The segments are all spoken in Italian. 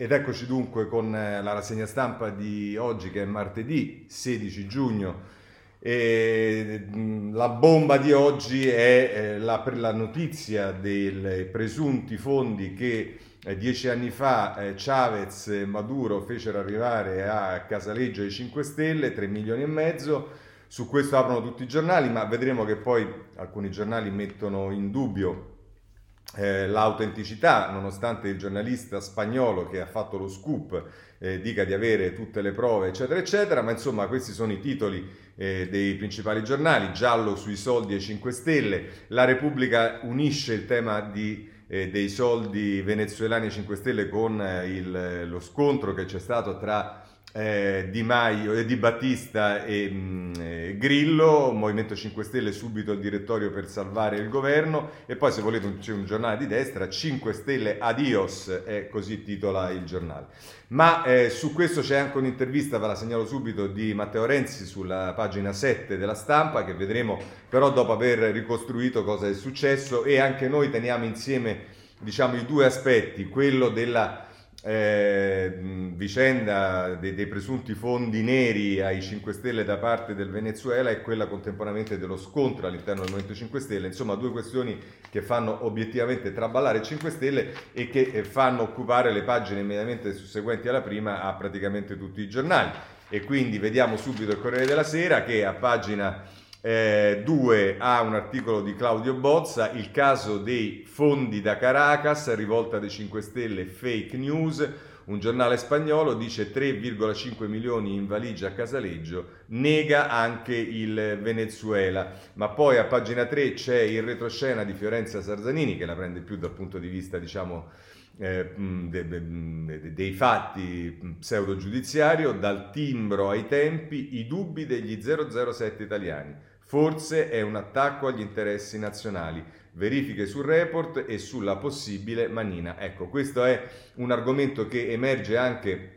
Ed eccoci dunque con eh, la rassegna stampa di oggi che è martedì 16 giugno. E mm, la bomba di oggi è eh, la, la notizia dei presunti fondi che eh, dieci anni fa Chavez e Maduro fecero arrivare a Casaleggio ai 5 Stelle, 3 milioni e mezzo. Su questo aprono tutti i giornali, ma vedremo che poi alcuni giornali mettono in dubbio eh, l'autenticità, nonostante il giornalista spagnolo che ha fatto lo scoop eh, dica di avere tutte le prove, eccetera, eccetera, ma insomma questi sono i titoli eh, dei principali giornali, giallo sui soldi e 5 Stelle, la Repubblica unisce il tema di, eh, dei soldi venezuelani e 5 Stelle con eh, il, lo scontro che c'è stato tra eh, Di Maio, eh, Di Battista e mh, mm, eh, Grillo, Movimento 5 Stelle subito il direttorio per salvare il governo e poi se volete un, c'è un giornale di destra, 5 Stelle adios, è così titola il giornale. Ma eh, su questo c'è anche un'intervista, ve la segnalo subito, di Matteo Renzi sulla pagina 7 della stampa che vedremo però dopo aver ricostruito cosa è successo e anche noi teniamo insieme diciamo i due aspetti, quello della eh, vicenda dei, dei, presunti fondi neri ai 5 Stelle da parte del Venezuela e quella contemporaneamente dello scontro all'interno del Movimento 5 Stelle, insomma due questioni che fanno obiettivamente traballare il 5 Stelle e che eh, fanno occupare le pagine immediatamente susseguenti alla prima a praticamente tutti i giornali. E quindi vediamo subito il Corriere della Sera che a pagina 2 eh, ha un articolo di Claudio Bozza, il caso dei fondi da Caracas, rivolta dei 5 Stelle, fake news. Un giornale spagnolo dice 3,5 milioni in valigia a Casaleggio, nega anche il Venezuela. Ma poi a pagina 3 c'è il retroscena di Fiorenza Sarzanini, che la prende più dal punto di vista, diciamo, eh, de, de, dei fatti pseudo giudiziario, dal timbro ai tempi, i dubbi degli 007 italiani. Forse è un attacco agli interessi nazionali. Verifiche sul report e sulla possibile manina. Ecco, questo è un argomento che emerge anche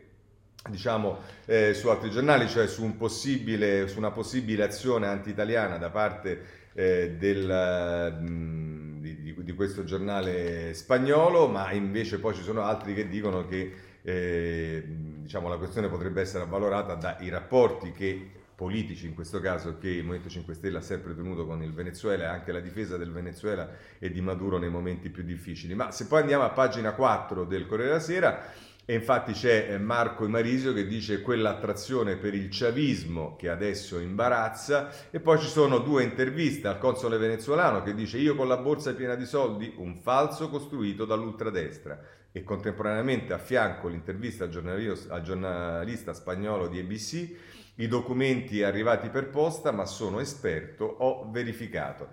diciamo, eh, su altri giornali, cioè su, un su, una possibile azione anti-italiana da parte eh, del, mh, mm, di, di, questo giornale spagnolo, ma invece poi ci sono altri che dicono che eh, diciamo, la questione potrebbe essere avvalorata dai rapporti che politici in questo caso che il Movimento 5 Stelle ha sempre tenuto con il Venezuela e anche la difesa del Venezuela e di Maduro nei momenti più difficili. Ma se poi andiamo a pagina 4 del Corriere della Sera, e infatti c'è eh, Marco Imarisio che dice quell'attrazione per il chavismo che adesso imbarazza e poi ci sono due interviste al console venezuelano che dice io con la borsa piena di soldi, un falso costruito dall'ultradestra e contemporaneamente a fianco l'intervista al al giornalista spagnolo di ABC i documenti arrivati per posta, ma sono esperto, ho verificato.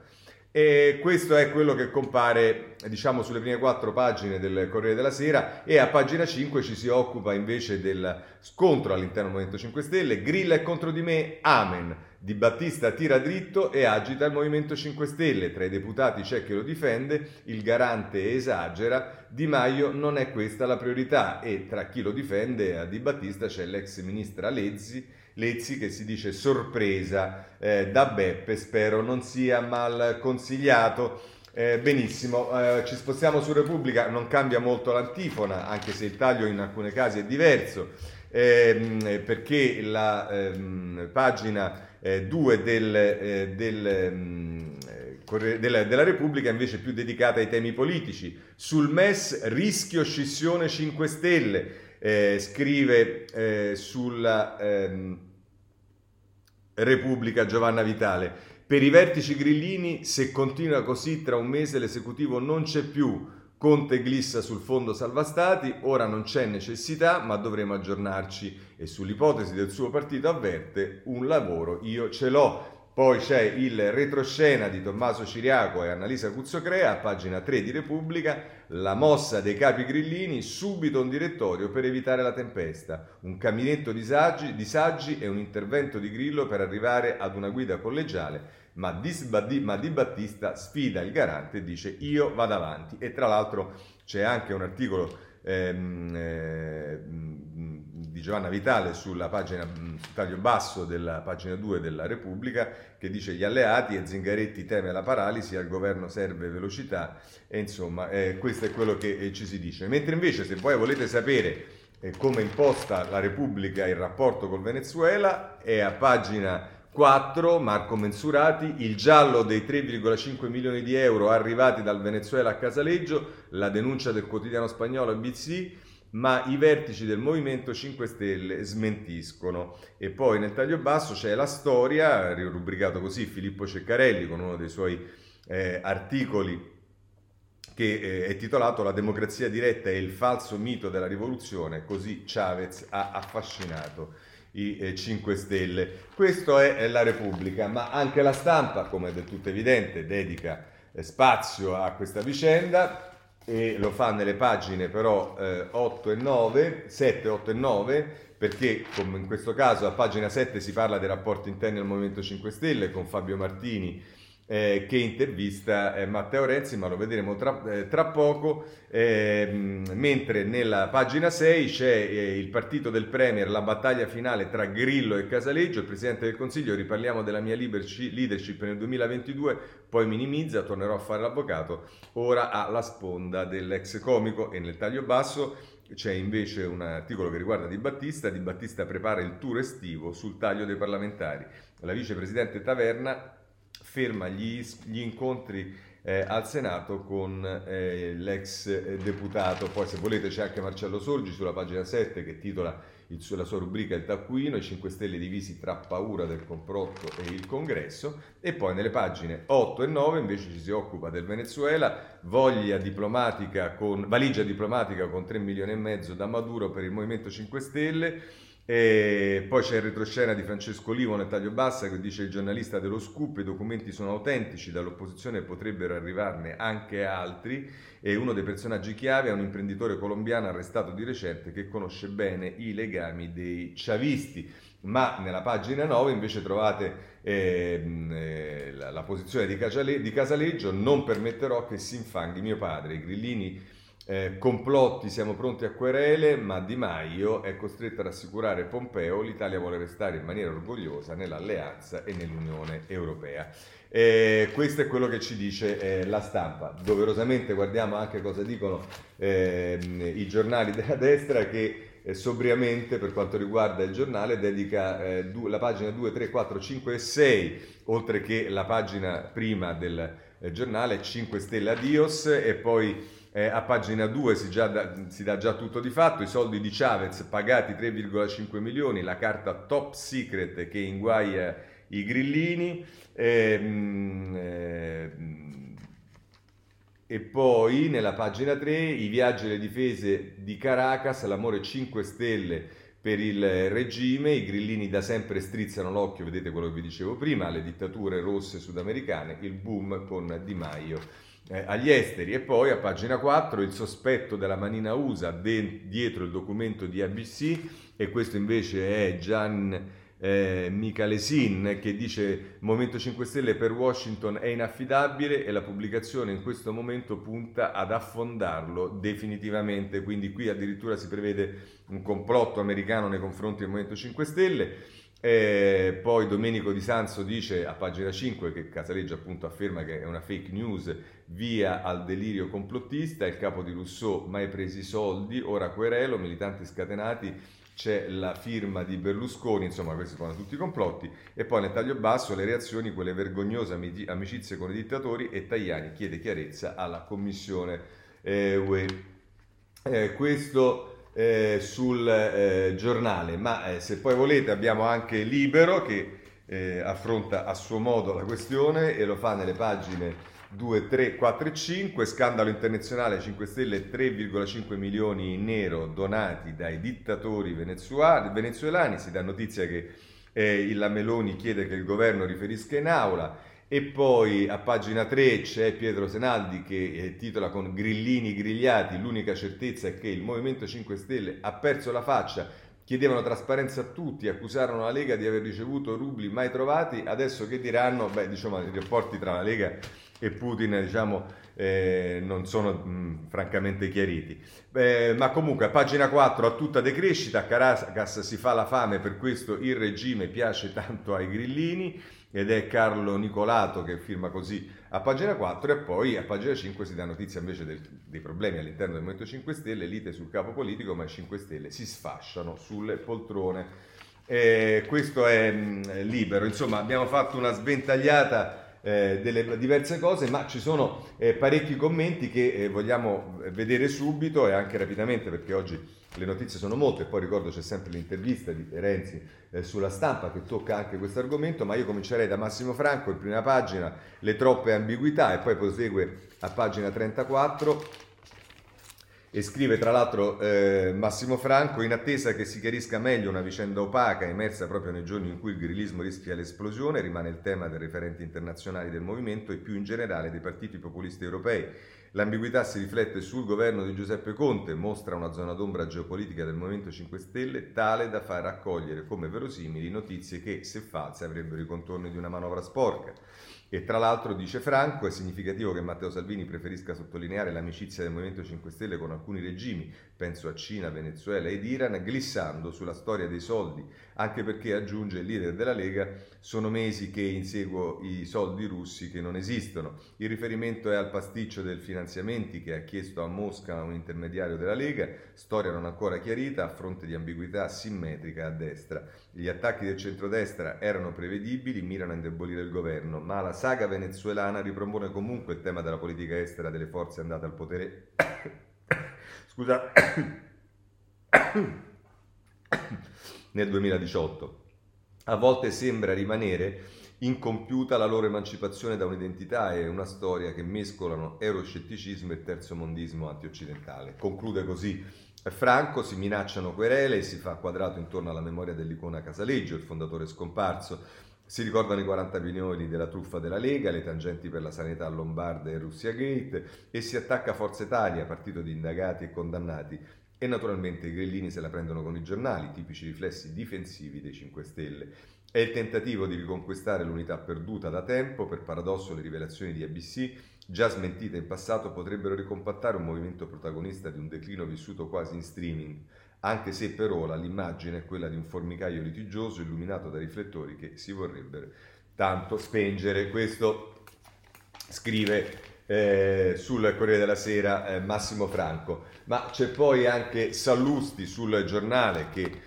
E questo è quello che compare, diciamo, sulle prime quattro pagine del Corriere della Sera e a pagina 5 ci si occupa invece del scontro all'interno del Movimento 5 Stelle. Grilla è contro di me, amen. Di Battista tira dritto e agita il Movimento 5 Stelle. Tra i deputati c'è chi lo difende, il garante esagera, Di Maio non è questa la priorità e tra chi lo difende a Di Battista c'è l'ex ministra Lezzi Lezzi che si dice sorpresa eh, da Beppe, spero non sia mal consigliato. Eh, benissimo, eh, ci spostiamo su Repubblica, non cambia molto l'antifona, anche se il taglio in alcuni casi è diverso, ehm, perché la ehm, pagina 2 eh, del, eh, del ehm, della, della, Repubblica invece è più dedicata ai temi politici. Sul MES rischio scissione 5 Stelle, eh, scrive eh, sulla ehm, Repubblica Giovanna Vitale. Per i vertici grillini, se continua così, tra un mese l'esecutivo non c'è più. Conte glissa sul fondo salva stati, ora non c'è necessità, ma dovremo aggiornarci e sull'ipotesi del suo partito avverte un lavoro io ce l'ho. Poi c'è il retroscena di Tommaso Ciriaco e Annalisa Cuzzocrea, pagina 3 di Repubblica, la mossa dei capi grillini, subito un direttorio per evitare la tempesta, un caminetto di saggi, di saggi e un intervento di Grillo per arrivare ad una guida collegiale, ma Di, ma di Battista sfida il garante e dice io vado avanti. E tra l'altro c'è anche un articolo ehm, eh, di Giovanna Vitale sulla pagina, sul taglio basso della pagina 2 della Repubblica che dice gli alleati e Zingaretti teme la paralisi, al governo serve velocità e insomma eh, questo è quello che eh, ci si dice. Mentre invece se poi volete sapere eh, come imposta la Repubblica il rapporto col Venezuela e a pagina 4 Marco Mensurati, il giallo dei 3,5 milioni di euro arrivati dal Venezuela a Casaleggio, la denuncia del quotidiano spagnolo ABC, ma i vertici del Movimento 5 Stelle smentiscono. E poi nel taglio basso c'è la storia, rubricato così Filippo Ceccarelli con uno dei suoi eh, articoli che eh, è titolato La democrazia diretta e il falso mito della rivoluzione, così Chavez ha affascinato i eh, 5 Stelle. Questo è, è, la Repubblica, ma anche la stampa, come è del tutto evidente, dedica eh, spazio a questa vicenda e lo fa nelle pagine però 8 eh, e 9, 7, 8 e 9, perché come in questo caso a pagina 7 si parla dei rapporti interni al Movimento 5 Stelle con Fabio Martini eh, che intervista eh, Matteo Renzi, ma lo vedremo tra, eh, tra poco, ehm, mentre nella pagina 6 c'è eh, il partito del Premier, la battaglia finale tra Grillo e Casaleggio, il Presidente del Consiglio, riparliamo della mia leadership nel 2022, poi minimizza, tornerò a fare l'avvocato, ora ha la sponda dell'ex comico e nel taglio basso c'è invece un articolo che riguarda Di Battista, Di Battista prepara il tour estivo sul taglio dei parlamentari. La vicepresidente Taverna ferma gli, gli incontri eh, al Senato con eh, l'ex eh, deputato. Poi se volete c'è anche Marcello Sorgi sulla pagina 7 che titola il, la sua rubrica Il taccuino, i 5 Stelle divisi tra paura del complotto e il congresso e poi nelle pagine 8 e 9 invece ci si occupa del Venezuela, voglia diplomatica con, valigia diplomatica con 3 milioni e mezzo da Maduro per il Movimento 5 Stelle e poi c'è il retroscena di Francesco Livo nel taglio bassa che dice il giornalista dello scoop, i documenti sono autentici, dall'opposizione potrebbero arrivarne anche altri e uno dei personaggi chiave è un imprenditore colombiano arrestato di recente che conosce bene i legami dei chavisti. Ma nella pagina 9 invece trovate eh, eh, la, la, posizione di, Casale, di Casaleggio, non permetterò che si infanghi mio padre, i grillini eh, complotti, siamo pronti a querele, ma Di Maio è costretto a rassicurare Pompeo, l'Italia vuole restare in maniera orgogliosa nell'alleanza e nell'Unione Europea. Eh, questo è quello che ci dice eh, la stampa. Doverosamente guardiamo anche cosa dicono ehm, i giornali della destra che eh, sobriamente per quanto riguarda il giornale dedica eh, du- la pagina 2, 3, 4, 5 e 6, oltre che la pagina prima del eh, giornale 5 Stelle Adios e poi eh, a pagina 2 si, da, si, dà già tutto di fatto, i soldi di Chavez pagati 3,5 milioni, la carta top secret che inguaia i grillini. Ehm, eh, e poi nella pagina 3 i viaggi e le difese di Caracas, l'amore 5 stelle per il regime, i grillini da sempre strizzano l'occhio, vedete quello che vi dicevo prima, alle dittature rosse sudamericane, il boom con Di Maio eh, agli esteri e poi a pagina 4 il sospetto della manina USA de- dietro il documento di ABC e questo invece è Gian eh, Michalesin che dice Movimento 5 Stelle per Washington è inaffidabile e la pubblicazione in questo momento punta ad affondarlo definitivamente, quindi qui addirittura si prevede un complotto americano nei confronti del Movimento 5 Stelle. E poi Domenico Di Sanzo dice a pagina 5 che Casaleggio appunto afferma che è una fake news via al delirio complottista, il capo di Rousseau mai presi soldi, ora querelo, militanti scatenati, c'è la firma di Berlusconi, insomma questi sono tutti i complotti, e poi nel taglio basso le reazioni, quelle vergognose amicizie con i dittatori e Tajani chiede chiarezza alla Commissione eh, UE. Eh, questo eh, sul eh, giornale, ma eh, se poi volete abbiamo anche Libero che eh, affronta a suo modo la questione e lo fa nelle pagine 2, 3, 4 e 5, scandalo internazionale 5 Stelle 3,5 milioni in nero donati dai dittatori venezuelani, si dà notizia che eh, la Meloni chiede che il governo riferisca in aula, e poi a pagina 3 c'è Pietro Senaldi che eh, titola con Grillini grigliati, l'unica certezza è che il Movimento 5 Stelle ha perso la faccia, chiedevano trasparenza a tutti, accusarono la Lega di aver ricevuto rubli mai trovati, adesso che diranno? Beh, diciamo i rapporti tra la Lega e Putin diciamo, eh, non sono mh, francamente chiariti. Eh, ma comunque a pagina 4 a tutta decrescita, Caracas si fa la fame, per questo il regime piace tanto ai grillini ed è Carlo Nicolato che firma così a pagina 4 e poi a pagina 5 si dà notizia invece del, dei problemi all'interno del Movimento 5 Stelle, lite sul capo politico, ma i 5 Stelle si sfasciano sulle poltrone. Eh, questo è mh, mm, libero, insomma abbiamo fatto una sventagliata eh, delle diverse cose, ma ci sono eh, parecchi commenti che eh, vogliamo vedere subito e anche rapidamente perché oggi le notizie sono molte, poi ricordo c'è sempre l'intervista di Renzi eh, sulla stampa che tocca anche questo argomento, ma io comincerei da Massimo Franco, in prima pagina, le troppe ambiguità e poi prosegue a pagina 34 e scrive tra l'altro eh, Massimo Franco, in attesa che si chiarisca meglio una vicenda opaca emersa proprio nei giorni in cui il grillismo rischia l'esplosione, rimane il tema dei referenti internazionali del movimento e più in generale dei partiti populisti europei L'ambiguità si riflette sul governo di Giuseppe Conte, mostra una zona d'ombra geopolitica del Movimento 5 Stelle tale da far accogliere come verosimili notizie che, se false, avrebbero i contorni di una manovra sporca. E tra l'altro, dice Franco, è significativo che Matteo Salvini preferisca sottolineare l'amicizia del Movimento 5 Stelle con alcuni regimi, penso a Cina, Venezuela ed Iran, glissando sulla storia dei soldi, anche perché, aggiunge il leader della Lega, sono mesi che inseguo i soldi russi che non esistono. Il riferimento è al pasticcio del finanziamenti che ha chiesto a Mosca un intermediario della Lega, storia non ancora chiarita a fronte di ambiguità simmetrica a destra. Gli attacchi del centrodestra erano prevedibili, mirano a indebolire il governo, ma la saga venezuelana ripropone comunque il tema della politica estera delle forze andate al potere. Scusa. nel 2018. A volte sembra rimanere incompiuta la loro emancipazione da un'identità e una storia che mescolano euroscetticismo e terzomondismo antioccidentale. Conclude così Franco si minacciano querele e si fa quadrato intorno alla memoria dell'icona Casaleggio, il fondatore scomparso. Si ricordano i 40 milioni della truffa della Lega, le tangenti per la sanità lombarda e Russia Gate e si attacca Forza Italia, partito di indagati e condannati. E naturalmente i grillini se la prendono con i giornali, tipici riflessi difensivi dei 5 Stelle. È il tentativo di riconquistare l'unità perduta da tempo, per paradosso le rivelazioni di ABC già smentite in passato, potrebbero ricompattare un movimento protagonista di un declino vissuto quasi in streaming, anche se per ora l'immagine è quella di un formicaio litigioso illuminato da riflettori che si vorrebbero tanto spengere. Questo scrive eh, sul Corriere della Sera eh, Massimo Franco. Ma c'è poi anche Sallusti sul giornale che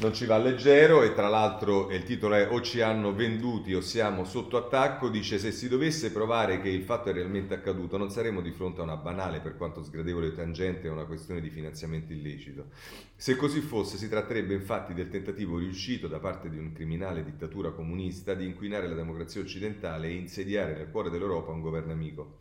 non ci va leggero e tra l'altro il titolo è o ci hanno venduti o siamo sotto attacco, dice se si dovesse provare che il fatto è realmente accaduto non saremo di fronte a una banale per quanto sgradevole tangente a una questione di finanziamento illecito. Se così fosse si tratterebbe infatti del tentativo riuscito da parte di un criminale dittatura comunista di inquinare la democrazia occidentale e insediare nel cuore dell'Europa un governo amico.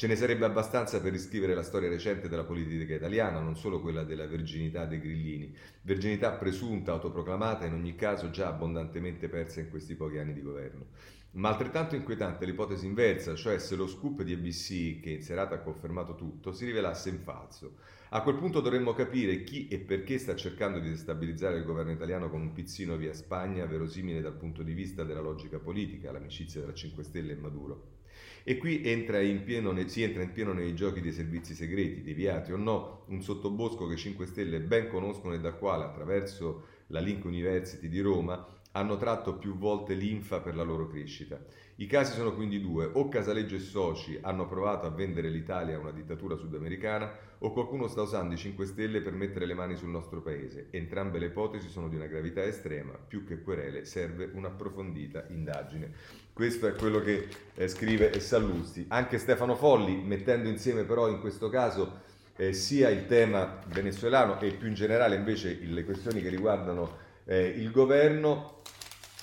Ce ne sarebbe abbastanza per riscrivere la storia recente della politica italiana, non solo quella della verginità dei grillini, verginità presunta, autoproclamata, in ogni caso già abbondantemente persa in questi pochi anni di governo. Ma altrettanto inquietante l'ipotesi inversa, cioè se lo scoop di ABC, che in serata ha confermato tutto, si rivelasse infalso. A quel punto dovremmo capire chi e perché sta cercando di destabilizzare il governo italiano con un pizzino via Spagna, verosimile dal punto di vista della logica politica, l'amicizia tra 5 Stelle e Maduro. E qui entra pieno, si entra in pieno nei giochi dei servizi segreti, deviati o no, un sottobosco che 5 Stelle ben conoscono e dal quale, attraverso la Link University di Roma, hanno tratto più volte l'infa per la loro crescita. I casi sono quindi due, o Casaleggio e soci hanno provato a vendere l'Italia a una dittatura sudamericana, o qualcuno sta usando i 5 Stelle per mettere le mani sul nostro paese. Entrambe le ipotesi sono di una gravità estrema, più che querele serve un'approfondita indagine. Questo è quello che eh, scrive Sallusti. Anche Stefano Folli, mettendo insieme però in questo caso eh, sia il tema venezuelano e più in generale invece le questioni che riguardano eh, il governo,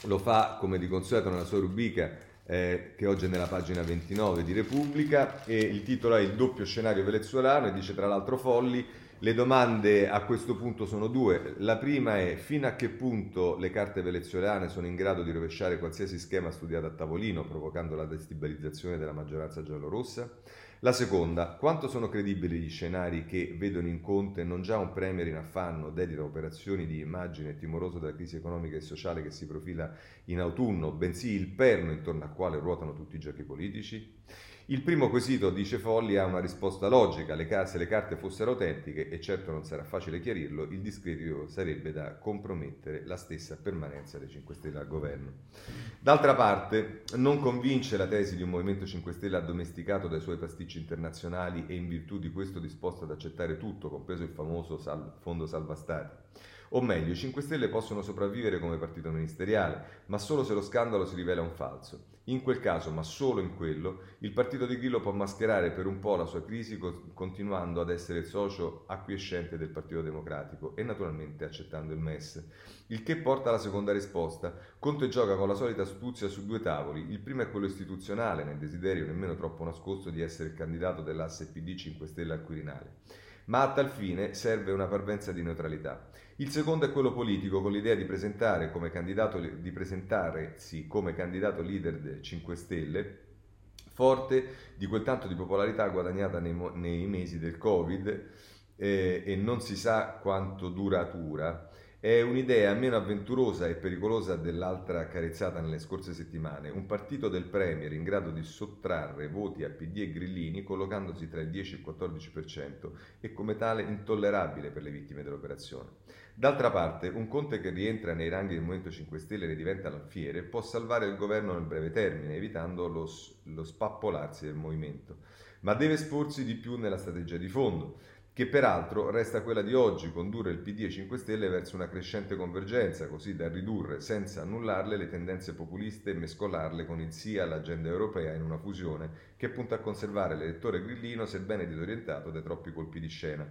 lo fa come di consueto nella sua rubrica eh, che oggi è nella pagina 29 di Repubblica e il titolo è Il doppio scenario venezuelano e dice tra l'altro Folli le domande a questo punto sono due. La prima è fino a che punto le carte venezuelane sono in grado di rovesciare qualsiasi schema studiato a tavolino, provocando la destabilizzazione della maggioranza giallorossa? La seconda, quanto sono credibili gli scenari che vedono in Conte non già un premier in affanno, dedito a operazioni di immagine timoroso della crisi economica e sociale che si profila in autunno, bensì il perno intorno al quale ruotano tutti i giochi politici? Il primo quesito, dice Folli, ha una risposta logica. Le se le carte fossero autentiche, e certo non sarà facile chiarirlo, il discredito sarebbe da compromettere la stessa permanenza dei 5 Stelle al governo. D'altra parte, non convince la tesi di un Movimento 5 Stelle addomesticato dai suoi pasticci internazionali e in virtù di questo disposto ad accettare tutto, compreso il famoso sal- fondo salva stati. O meglio, i 5 Stelle possono sopravvivere come partito ministeriale, ma solo se lo scandalo si rivela un falso. In quel caso, ma solo in quello, il partito di Grillo può mascherare per un po' la sua crisi continuando ad essere il socio acquiescente del Partito Democratico e naturalmente accettando il MES. Il che porta alla seconda risposta. Conte gioca con la solita astuzia su due tavoli. Il primo è quello istituzionale, nel desiderio nemmeno troppo nascosto di essere il candidato dell'asse PD 5 Stelle al Quirinale ma a tal fine serve una parvenza di neutralità. Il secondo è quello politico, con l'idea di, presentare come di presentarsi come candidato leader dei 5 Stelle, forte di quel tanto di popolarità guadagnata nei, nei mesi del Covid eh, e non si sa quanto duratura, è un'idea meno avventurosa e pericolosa dell'altra carezzata nelle scorse settimane, un partito del Premier in grado di sottrarre voti a PD e Grillini collocandosi tra il 10 e il 14% e come tale intollerabile per le vittime dell'operazione. D'altra parte, un Conte che rientra nei ranghi del Movimento 5 Stelle e diventa l'alfiere può salvare il governo nel breve termine, evitando lo, lo spappolarsi del movimento, ma deve esporsi di più nella strategia di fondo che peraltro resta quella di oggi, condurre il PD e 5 Stelle verso una crescente convergenza, così da ridurre senza annullarle le tendenze populiste e mescolarle con il sì all'agenda europea in una fusione che punta a conservare l'elettore grillino sebbene disorientato dai troppi colpi di scena.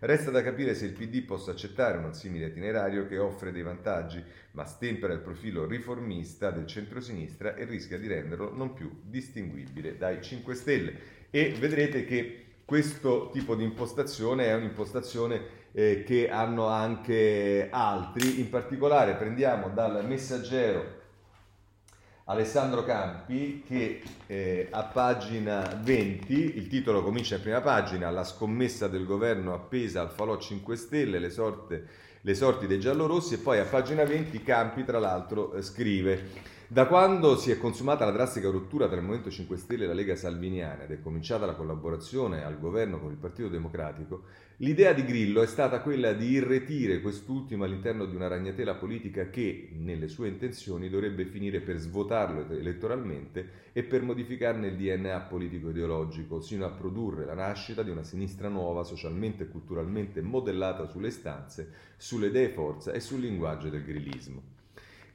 Resta da capire se il PD possa accettare un simile itinerario che offre dei vantaggi, ma stempera il profilo riformista del centrosinistra e rischia di renderlo non più distinguibile dai 5 Stelle. E vedrete che questo tipo di impostazione è un'impostazione eh, che hanno anche altri, in particolare prendiamo dal messaggero Alessandro Campi che eh, a pagina 20, il titolo comincia in prima pagina, la scommessa del governo appesa al falò 5 Stelle, le, sorte, le sorti dei giallorossi e poi a pagina 20 Campi tra l'altro eh, scrive da quando si è consumata la drastica rottura tra il Movimento 5 Stelle e la Lega Salviniana ed è cominciata la collaborazione al governo con il Partito Democratico, l'idea di Grillo è stata quella di irretire quest'ultimo all'interno di una ragnatela politica che, nelle sue intenzioni, dovrebbe finire per svuotarlo elettoralmente e per modificarne il DNA politico-ideologico, sino a produrre la nascita di una sinistra nuova, socialmente e culturalmente modellata sulle istanze, sulle idee forza e sul linguaggio del grillismo.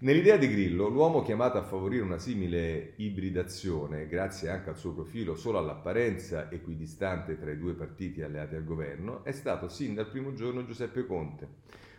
Nell'idea di Grillo, l'uomo chiamato a favorire una simile ibridazione, grazie anche al suo profilo solo all'apparenza equidistante tra i due partiti alleati al governo, è stato sin dal primo giorno Giuseppe Conte.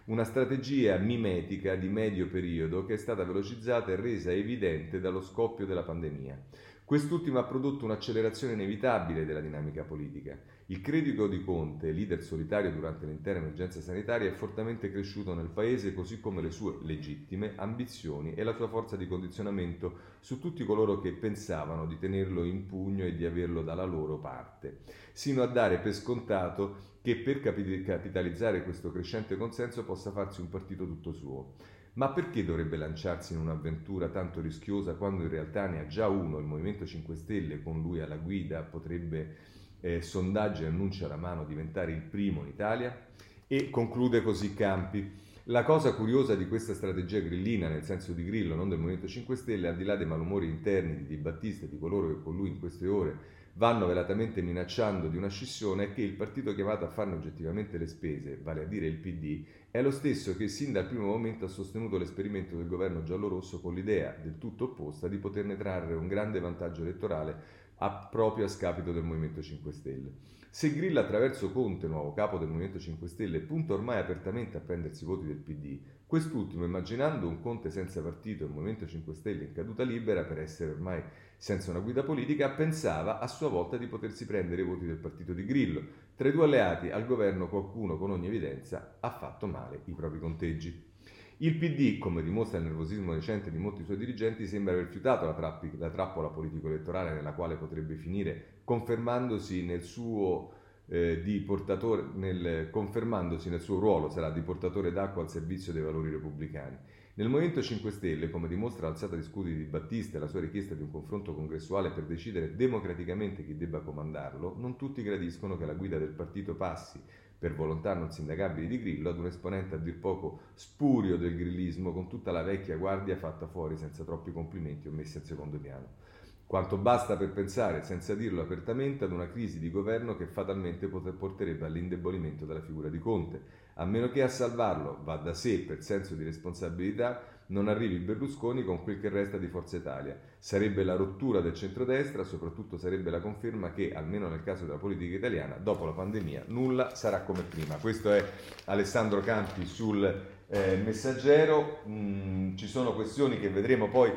Una strategia mimetica di medio periodo che è stata velocizzata e resa evidente dallo scoppio della pandemia. Quest'ultimo ha prodotto un'accelerazione inevitabile della dinamica politica. Il credito di Conte, leader solitario durante l'intera emergenza sanitaria, è fortemente cresciuto nel Paese, così come le sue legittime ambizioni e la sua forza di condizionamento su tutti coloro che pensavano di tenerlo in pugno e di averlo dalla loro parte, sino a dare per scontato che per capitalizzare questo crescente consenso possa farsi un partito tutto suo. Ma perché dovrebbe lanciarsi in un'avventura tanto rischiosa quando in realtà ne ha già uno, il Movimento 5 Stelle, con lui alla guida, potrebbe, eh, sondaggi e annunci alla mano, diventare il primo in Italia? E conclude così Campi. La cosa curiosa di questa strategia grillina, nel senso di Grillo, non del Movimento 5 Stelle, al di là dei malumori interni Di Battista e di coloro che con lui in queste ore vanno velatamente minacciando di una scissione, è che il partito chiamato a farne oggettivamente le spese, vale a dire il PD, è lo stesso che sin dal primo momento ha sostenuto l'esperimento del governo giallorosso con l'idea del tutto opposta di poterne trarre un grande vantaggio elettorale a proprio a scapito del Movimento 5 Stelle. Se Grillo attraverso Conte, nuovo capo del Movimento 5 Stelle, punta ormai apertamente a prendersi voti del PD, quest'ultimo, immaginando un Conte senza partito e il Movimento 5 Stelle in caduta libera per essere ormai senza una guida politica, pensava a sua volta di potersi prendere i voti del partito di Grillo. Tra i due alleati al governo qualcuno con ogni evidenza ha fatto male i propri conteggi. Il PD, come dimostra il nervosismo recente di molti suoi dirigenti, sembra aver fiutato la, trappi, la trappola politico-elettorale nella quale potrebbe finire, confermandosi nel suo eh, di portatore, nel, confermandosi nel suo ruolo, sarà di portatore d'acqua al servizio dei valori repubblicani. Nel Movimento 5 Stelle, come dimostra l'alzata di scudi di Battista e la sua richiesta di un confronto congressuale per decidere democraticamente chi debba comandarlo, non tutti gradiscono che la guida del partito passi, per volontà non sindacabili di Grillo, ad un esponente a dir poco spurio del grillismo con tutta la vecchia guardia fatta fuori senza troppi complimenti o messi al secondo piano. Quanto basta per pensare, senza dirlo apertamente, ad una crisi di governo che fatalmente porterebbe all'indebolimento della figura di Conte, a meno che a salvarlo, va da sé per senso di responsabilità, non arrivi Berlusconi con quel che resta di Forza Italia. Sarebbe la rottura del centrodestra, soprattutto sarebbe la conferma che, almeno nel caso della politica italiana, dopo la pandemia nulla sarà come prima. Questo è Alessandro Campi sul eh, messaggero. Mm, ci sono questioni che vedremo poi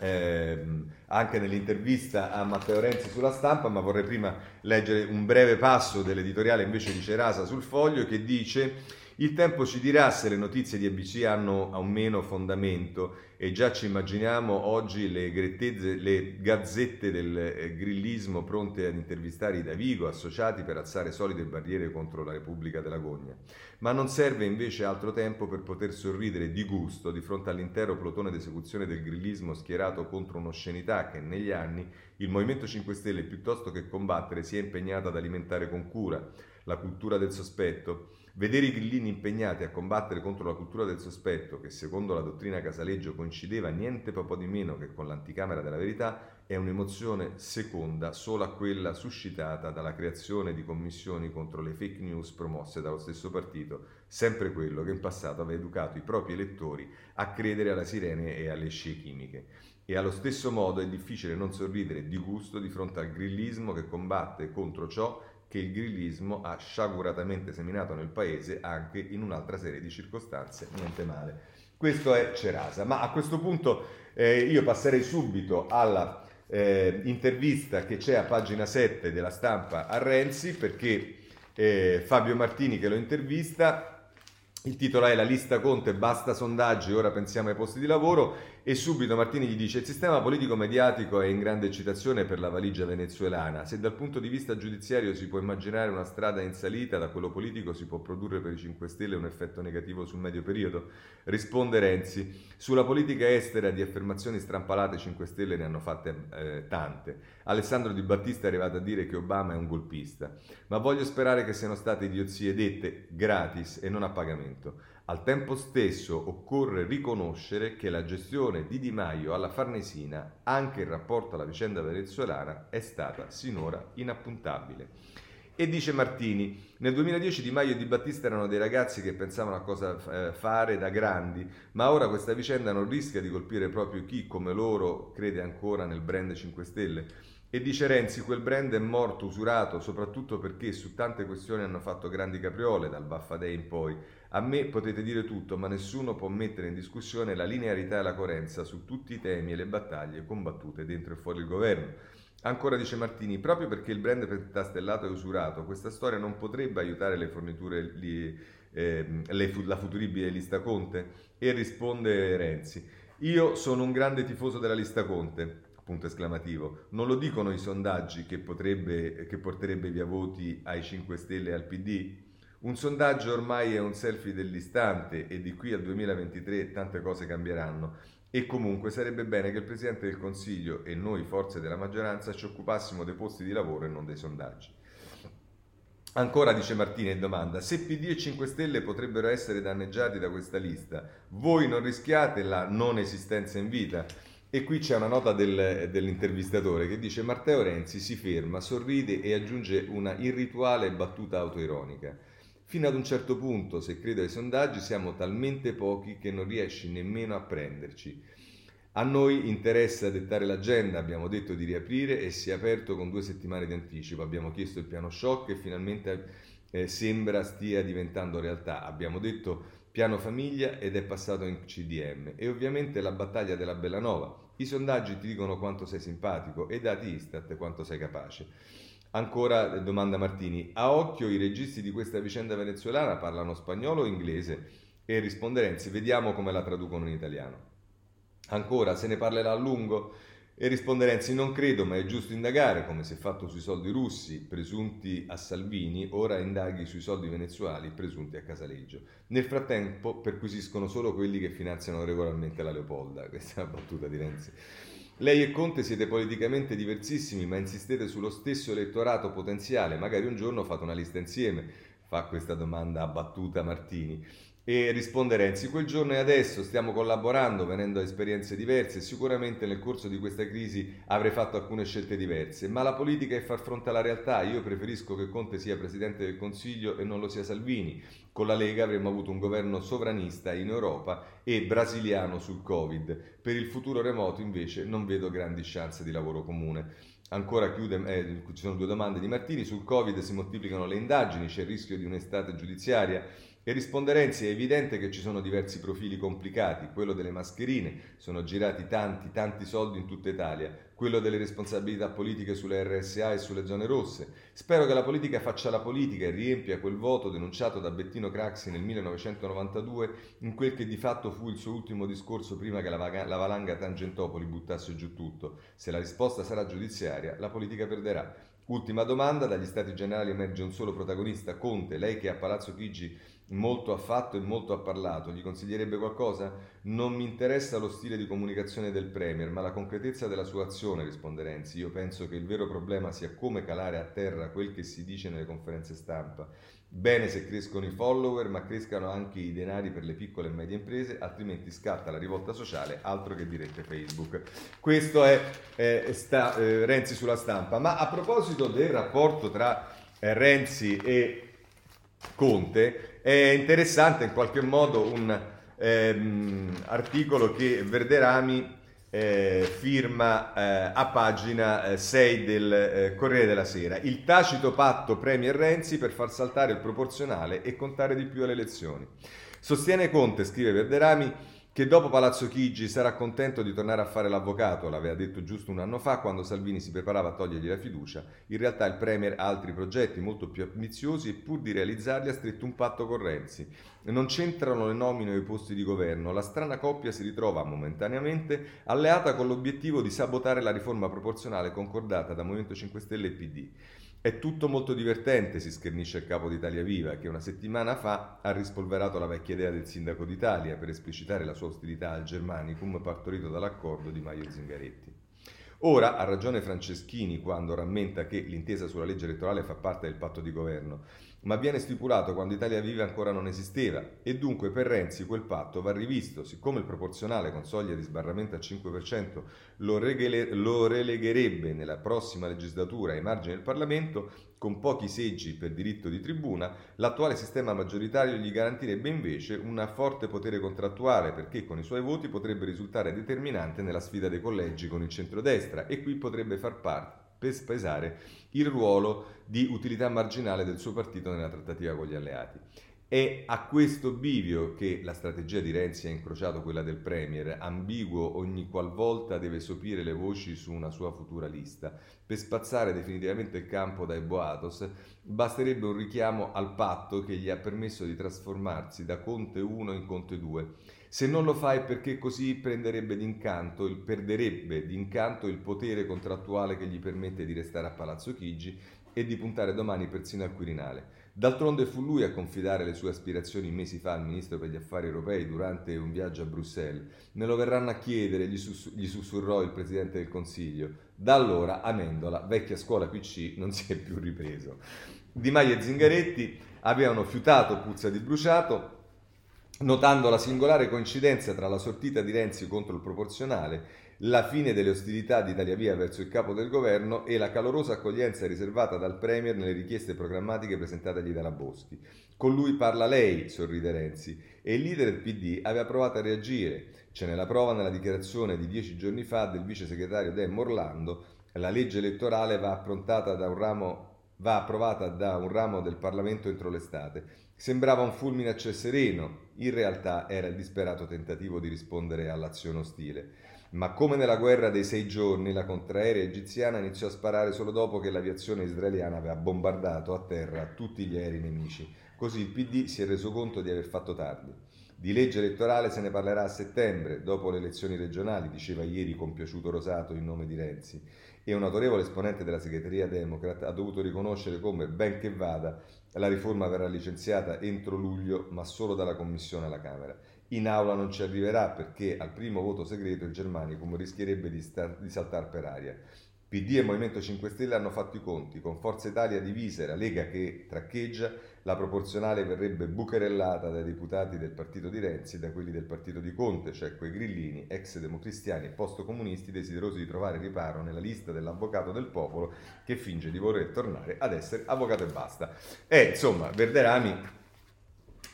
eh, anche nell'intervista a Matteo Renzi sulla stampa, ma vorrei prima leggere un breve passo dell'editoriale invece di Cerasa sul foglio che dice il tempo ci dirà se le notizie di ABC hanno o meno fondamento e già ci immaginiamo oggi le, le gazzette del eh, grillismo pronte ad intervistare i Davigo associati per alzare solide barriere contro la Repubblica della Gogna. Ma non serve invece altro tempo per poter sorridere di gusto di fronte all'intero plotone d'esecuzione del grillismo schierato contro un'oscenità che negli anni il Movimento 5 Stelle piuttosto che combattere si è impegnato ad alimentare con cura la cultura del sospetto Vedere i grillini impegnati a combattere contro la cultura del sospetto, che secondo la dottrina Casaleggio coincideva niente poco di meno che con l'anticamera della verità, è un'emozione seconda solo a quella suscitata dalla creazione di commissioni contro le fake news promosse dallo stesso partito, sempre quello che in passato aveva educato i propri elettori a credere alle sirene e alle scie chimiche. E allo stesso modo è difficile non sorridere di gusto di fronte al grillismo che combatte contro ciò che il grillismo ha sciaguratamente seminato nel paese anche in un'altra serie di circostanze, niente male. Questo è Cerasa, ma a questo punto eh, io passerei subito alla eh, intervista che c'è a pagina 7 della stampa a Renzi perché eh, Fabio Martini che lo intervista il titolo è La lista Conte, basta sondaggi, ora pensiamo ai posti di lavoro e subito Martini gli dice il sistema politico mediatico è in grande eccitazione per la valigia venezuelana. Se dal punto di vista giudiziario si può immaginare una strada in salita, da quello politico si può produrre per i 5 Stelle un effetto negativo sul medio periodo? Risponde Renzi. Sulla politica estera di affermazioni strampalate 5 Stelle ne hanno fatte eh, tante. Alessandro Di Battista è arrivato a dire che Obama è un golpista, ma voglio sperare che siano state idiozie dette gratis e non a pagamento. Al tempo stesso occorre riconoscere che la gestione di Di Maio alla Farnesina, anche in rapporto alla vicenda venezuelana, è stata sinora inappuntabile. E dice Martini, nel 2010 Di Maio e Di Battista erano dei ragazzi che pensavano a cosa eh, fare da grandi, ma ora questa vicenda non rischia di colpire proprio chi, come loro, crede ancora nel brand 5 Stelle. E dice Renzi, quel brand è morto, usurato, soprattutto perché su tante questioni hanno fatto grandi capriole, dal Baffa Day in poi. A me potete dire tutto, ma nessuno può mettere in discussione la linearità e la coerenza su tutti i temi e le battaglie combattute dentro e fuori il governo. Ancora dice Martini, proprio perché il brand pentastellato è usurato, questa storia non potrebbe aiutare le forniture, li, eh, le, la futuribile lista Conte? E risponde Renzi, io sono un grande tifoso della lista Conte, punto esclamativo. Non lo dicono i sondaggi che, potrebbe, che porterebbe via voti ai 5 Stelle e al PD? Un sondaggio ormai è un selfie dell'istante e di qui al 2023 tante cose cambieranno. E comunque sarebbe bene che il Presidente del Consiglio e noi, forze della maggioranza, ci occupassimo dei posti di lavoro e non dei sondaggi. Ancora dice Martini e domanda, se PD e 5 Stelle potrebbero essere danneggiati da questa lista, voi non rischiate la non esistenza in vita? E qui c'è una nota del, dell'intervistatore che dice Matteo Renzi si ferma, sorride e aggiunge una irrituale battuta autoironica. Fino ad un certo punto, se credo ai sondaggi, siamo talmente pochi che non riesci nemmeno a prenderci. A noi interessa dettare l'agenda, abbiamo detto di riaprire e si è aperto con due settimane di anticipo. Abbiamo chiesto il piano shock e finalmente eh, sembra stia diventando realtà. Abbiamo detto piano famiglia ed è passato in CDM. E ovviamente la battaglia della Bellanova. I sondaggi ti dicono quanto sei simpatico e dati Istat quanto sei capace. Ancora eh, domanda Martini, a occhio i registi di questa vicenda venezuelana parlano spagnolo o inglese? E risponde Renzi, vediamo come la traducono in italiano. Ancora, se ne parlerà a lungo? E risponde Renzi, non credo, ma è giusto indagare, come si è fatto sui soldi russi presunti a Salvini, ora indaghi sui soldi venezuali presunti a Casaleggio. Nel frattempo perquisiscono solo quelli che finanziano regolarmente la Leopolda. Questa è una battuta di Renzi. Lei e Conte siete politicamente diversissimi, ma insistete sullo stesso elettorato potenziale. Magari un giorno fate una lista insieme. Fa questa domanda a battuta Martini. E risponde Renzi, quel giorno e adesso stiamo collaborando, venendo a esperienze diverse sicuramente nel corso di questa crisi avrei fatto alcune scelte diverse, ma la politica è far fronte alla realtà, io preferisco che Conte sia Presidente del Consiglio e non lo sia Salvini. Con la Lega avremmo avuto un governo sovranista in Europa e brasiliano sul Covid. Per il futuro remoto invece non vedo grandi chance di lavoro comune. Ancora chiude, eh, ci sono due domande di Martini, sul Covid si moltiplicano le indagini, c'è il rischio di un'estate giudiziaria. E risponde Renzi, è evidente che ci sono diversi profili complicati, quello delle mascherine, sono girati tanti, tanti soldi in tutta Italia, quello delle responsabilità politiche sulle RSA e sulle zone rosse. Spero che la politica faccia la politica e riempia quel voto denunciato da Bettino Craxi nel 1992 in quel che di fatto fu il suo ultimo discorso prima che la, vaga- la valanga Tangentopoli buttasse giù tutto. Se la risposta sarà giudiziaria, la politica perderà. Ultima domanda, dagli Stati Generali emerge un solo protagonista, Conte, lei che a Palazzo Chigi molto ha fatto e molto ha parlato. Gli consiglierebbe qualcosa? Non mi interessa lo stile di comunicazione del Premier, ma la concretezza della sua azione, risponde Renzi. Io penso che il vero problema sia come calare a terra quel che si dice nelle conferenze stampa. Bene se crescono i follower, ma crescano anche i denari per le piccole e medie imprese, altrimenti scatta la rivolta sociale, altro che dirette Facebook. Questo è eh, sta, eh, Renzi sulla stampa. Ma a proposito del rapporto tra eh, Renzi e Conte, è interessante in qualche modo un ehm, articolo che Verderami eh, firma eh, a pagina 6 eh, del eh, Corriere della Sera. Il tacito patto Premier Renzi per far saltare il proporzionale e contare di più alle elezioni. Sostiene Conte, scrive Verderami, che dopo Palazzo Chigi sarà contento di tornare a fare l'avvocato, l'aveva detto giusto un anno fa quando Salvini si preparava a togliergli la fiducia. In realtà il Premier ha altri progetti molto più ambiziosi e pur di realizzarli ha stretto un patto con Renzi. Non c'entrano le nomine o i posti di governo, la strana coppia si ritrova momentaneamente alleata con l'obiettivo di sabotare la riforma proporzionale concordata da Movimento 5 Stelle e PD. È tutto molto divertente, si schernisce il capo d'Italia Viva, che una settimana fa ha rispolverato la vecchia idea del sindaco d'Italia per esplicitare la sua ostilità al Germanicum partorito dall'accordo di Maio Zingaretti. Ora ha ragione Franceschini quando rammenta che l'intesa sulla legge elettorale fa parte del patto di governo ma viene stipulato quando Italia Viva ancora non esisteva. E dunque per Renzi quel patto va rivisto, siccome il proporzionale con soglia di sbarramento al 5% lo, regele, lo relegherebbe nella prossima legislatura ai margini del Parlamento, con pochi seggi per diritto di tribuna, l'attuale sistema maggioritario gli garantirebbe invece un forte potere contrattuale perché con i suoi voti potrebbe risultare determinante nella sfida dei collegi con il centrodestra e qui potrebbe far parte per pesare il ruolo di utilità marginale del suo partito nella trattativa con gli alleati. È a questo bivio che la strategia di Renzi ha incrociato quella del Premier, ambiguo ogni qualvolta deve sopire le voci su una sua futura lista. Per spazzare definitivamente il campo dai boatos basterebbe un richiamo al patto che gli ha permesso di trasformarsi da Conte 1 in Conte 2 se non lo fa è perché così prenderebbe d'incanto, perderebbe d'incanto il potere contrattuale che gli permette di restare a Palazzo Chigi e di puntare domani persino al Quirinale. D'altronde fu lui a confidare le sue aspirazioni mesi fa al ministro per gli affari europei durante un viaggio a Bruxelles. Me lo verranno a chiedere, gli, sus- gli sussurrò il presidente del Consiglio. Da allora Amendola, vecchia scuola PC, non si è più ripreso. Di Maio e Zingaretti avevano fiutato puzza di bruciato, notando la singolare coincidenza tra la sortita di Renzi contro il proporzionale, la fine delle ostilità di Italia Via verso il capo del governo e la calorosa accoglienza riservata dal Premier nelle richieste programmatiche presentatagli dalla Boschi. Con lui parla lei, sorride Renzi, e il leader del PD aveva provato a reagire. Ce n'è la prova nella dichiarazione di dieci giorni fa del vice segretario Dem Orlando. La legge elettorale va, da ramo, va approvata da un ramo del Parlamento entro l'estate. Sembrava un fulmine a ciel sereno, in realtà era il disperato tentativo di rispondere all'azione ostile. Ma come nella guerra dei sei giorni, la contraerea egiziana iniziò a sparare solo dopo che l'aviazione israeliana aveva bombardato a terra tutti gli aerei nemici. Così il PD si è reso conto di aver fatto tardi. Di legge elettorale se ne parlerà a settembre, dopo le elezioni regionali, diceva ieri compiaciuto Rosato in nome di Renzi. E un autorevole esponente della segreteria Democrat ha dovuto riconoscere come, ben che vada, la riforma verrà licenziata entro luglio, ma solo dalla Commissione alla Camera. In aula non ci arriverà perché al primo voto segreto il Germanicum rischierebbe di, star, di saltare per aria. PD e Movimento 5 Stelle hanno fatto i conti, con Forza Italia divisa e la Lega che traccheggia, la proporzionale verrebbe bucherellata dai deputati del partito di Renzi e da quelli del partito di Conte, cioè quei grillini, ex democristiani e post-comunisti desiderosi di trovare riparo nella lista dell'avvocato del popolo che finge di voler tornare ad essere avvocato e basta. E insomma, Verderami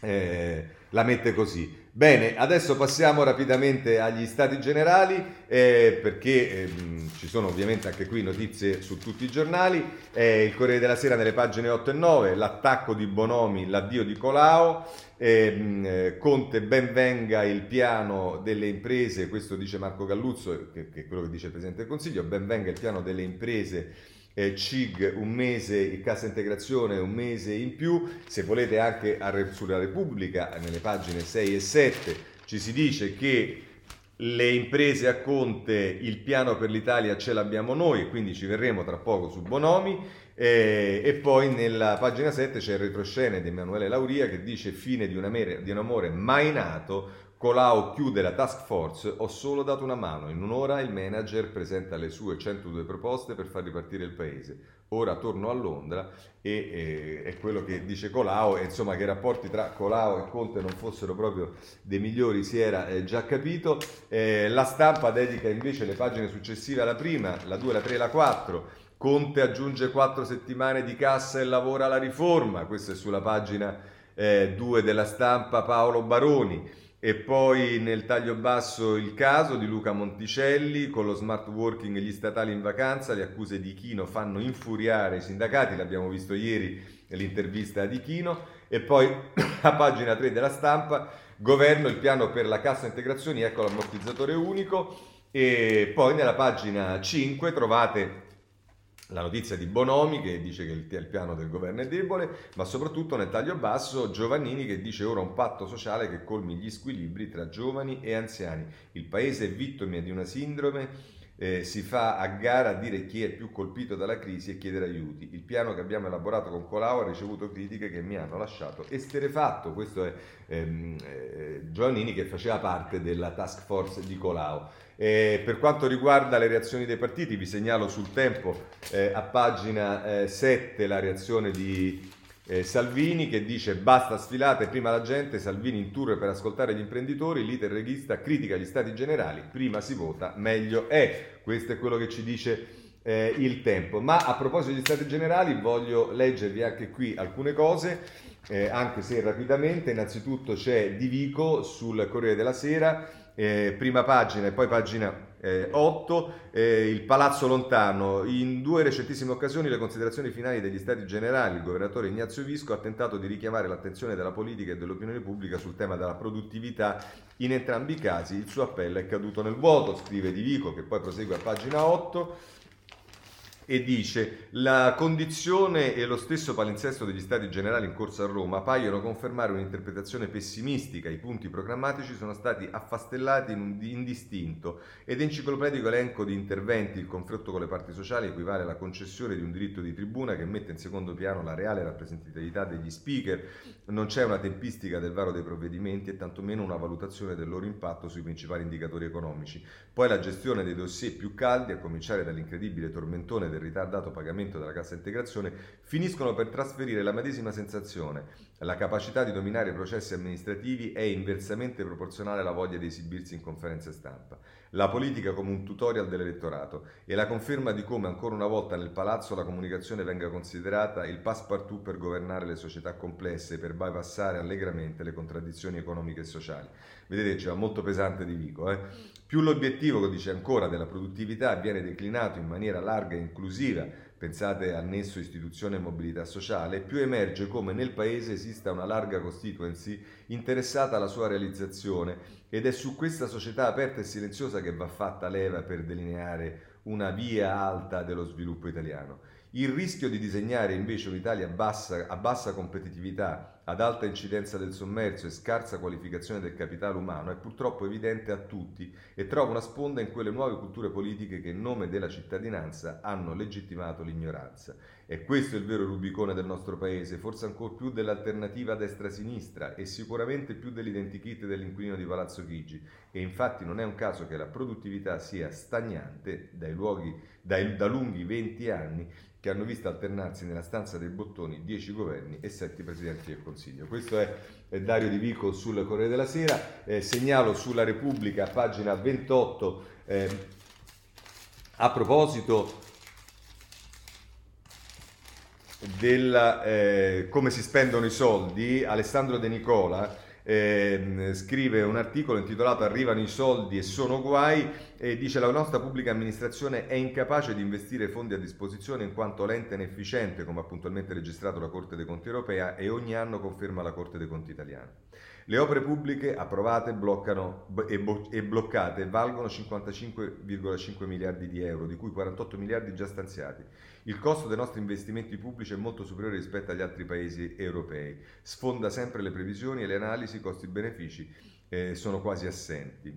eh, la mette così. Bene, adesso passiamo rapidamente agli stati generali eh, perché eh, ci sono ovviamente anche qui notizie su tutti i giornali. Eh, il Corriere della Sera nelle pagine 8 e 9, l'attacco di Bonomi, l'addio di Colau, ehm, eh, Conte ben venga il piano delle imprese, questo dice Marco Galluzzo, che, che è quello che dice il Presidente del Consiglio, ben venga il piano delle imprese eh, CIG un mese, in cassa integrazione un mese in più, se volete anche a, sulla Repubblica nelle pagine 6 e 7 ci si dice che le imprese a Conte, il piano per l'Italia ce l'abbiamo noi, quindi ci verremo tra poco su Bonomi. Eh, e poi nella pagina 7 c'è il retroscena di Emanuele Lauria che dice fine di un, amore, di un amore mai nato Colau chiude la task force, ho solo dato una mano. In un'ora il manager presenta le sue 102 proposte per far ripartire il paese. Ora torno a Londra e eh, è quello che dice Colau e insomma che i rapporti tra Colau e Conte non fossero proprio dei migliori si era eh, già capito. Eh, la stampa dedica invece le pagine successive alla prima, la 2, la 3 e la 4. Conte aggiunge 4 settimane di cassa e lavora alla riforma. Questo è sulla pagina 2 eh, della stampa Paolo Baroni. E poi nel taglio basso il caso di Luca Monticelli con lo smart working e gli statali in vacanza, le accuse di Chino fanno infuriare i sindacati, l'abbiamo visto ieri nell'intervista di Chino. E poi a pagina 3 della stampa, governo il piano per la cassa integrazioni, ecco l'ammortizzatore unico. E poi nella pagina 5 trovate la notizia di Bonomi che dice che il, piano del governo è debole, ma soprattutto nel taglio basso Giovannini che dice ora un patto sociale che colmi gli squilibri tra giovani e anziani. Il paese è vittima di una sindrome eh, si fa a gara a dire chi è più colpito dalla crisi e chiedere aiuti. Il piano che abbiamo elaborato con Colau ha ricevuto critiche che mi hanno lasciato esterefatto. Questo è ehm, eh, Giovannini che faceva parte della task force di Colau. Eh, per quanto riguarda le reazioni dei partiti, vi segnalo sul tempo eh, a pagina eh, 7 la reazione di eh, Salvini che dice basta sfilate, prima la gente, Salvini in tour per ascoltare gli imprenditori, l'iter reghista critica gli stati generali, prima si vota, meglio è. Questo è quello che ci dice eh, il tempo. Ma a proposito degli stati generali voglio leggervi anche qui alcune cose, eh, anche se rapidamente. Innanzitutto c'è Di Vico sul Corriere della Sera eh, prima pagina e poi pagina eh, 8, eh, il Palazzo Lontano. In due recentissime occasioni le considerazioni finali degli Stati Generali, il governatore Ignazio Visco ha tentato di richiamare l'attenzione della politica e dell'opinione pubblica sul tema della produttività. In entrambi i casi il suo appello è caduto nel vuoto, scrive Di Vico, che poi prosegue a pagina 8 e dice la condizione e lo stesso palinsesto degli stati generali in corso a Roma paiono confermare un'interpretazione pessimistica, i punti programmatici sono stati affastellati in un indistinto ed enciclopedico elenco di interventi, il confronto con le parti sociali equivale alla concessione di un diritto di tribuna che mette in secondo piano la reale rappresentatività degli speaker, non c'è una tempistica del varo dei provvedimenti e tantomeno una valutazione del loro impatto sui principali indicatori economici. Poi la gestione dei dossier più caldi, a cominciare dall'incredibile tormentone del ritardato pagamento della cassa integrazione, finiscono per trasferire la medesima sensazione. La capacità di dominare i processi amministrativi è inversamente proporzionale alla voglia di esibirsi in conferenze stampa. La politica come un tutorial dell'elettorato e la conferma di come ancora una volta nel palazzo la comunicazione venga considerata il passepartout per governare le società complesse per bypassare allegramente le contraddizioni economiche e sociali. Vedete, c'era molto pesante di Vico. Eh? Più l'obiettivo, dice ancora, della produttività viene declinato in maniera larga e inclusiva, pensate al nesso istituzione e mobilità sociale, più emerge come nel Paese esista una larga constituency interessata alla sua realizzazione ed è su questa società aperta e silenziosa che va fatta leva per delineare una via alta dello sviluppo italiano. Il rischio di disegnare invece un'Italia bassa, a bassa competitività ad alta incidenza del sommerso e scarsa qualificazione del capitale umano è purtroppo evidente a tutti e trova una sponda in quelle nuove culture politiche che in nome della cittadinanza hanno legittimato l'ignoranza. E questo è il vero Rubicone del nostro paese, forse ancora più dell'alternativa destra-sinistra e sicuramente più dell'identikit dell'inquilino di Palazzo Chigi. E infatti non è un caso che la produttività sia stagnante dai luoghi, dai, da lunghi 20 anni che hanno visto alternarsi nella stanza dei bottoni 10 governi e 7 presidenti del Consiglio. Questo è, è Dario Di Vico sul Corriere della Sera. Eh, segnalo sulla Repubblica, pagina 28, eh, a proposito del eh, come si spendono i soldi, Alessandro De Nicola eh, scrive un articolo intitolato Arrivano i soldi e sono guai e dice la nostra pubblica amministrazione è incapace di investire fondi a disposizione in quanto lenta e inefficiente, come ha puntualmente registrato la Corte dei Conti europea e ogni anno conferma la Corte dei Conti italiana. Le opere pubbliche approvate bloccano e, bo- e bloccate valgono 55,5 miliardi di euro, di cui 48 miliardi già stanziati. Il costo dei nostri investimenti pubblici è molto superiore rispetto agli altri paesi europei. Sfonda sempre le previsioni e le analisi costi-benefici eh, sono quasi assenti.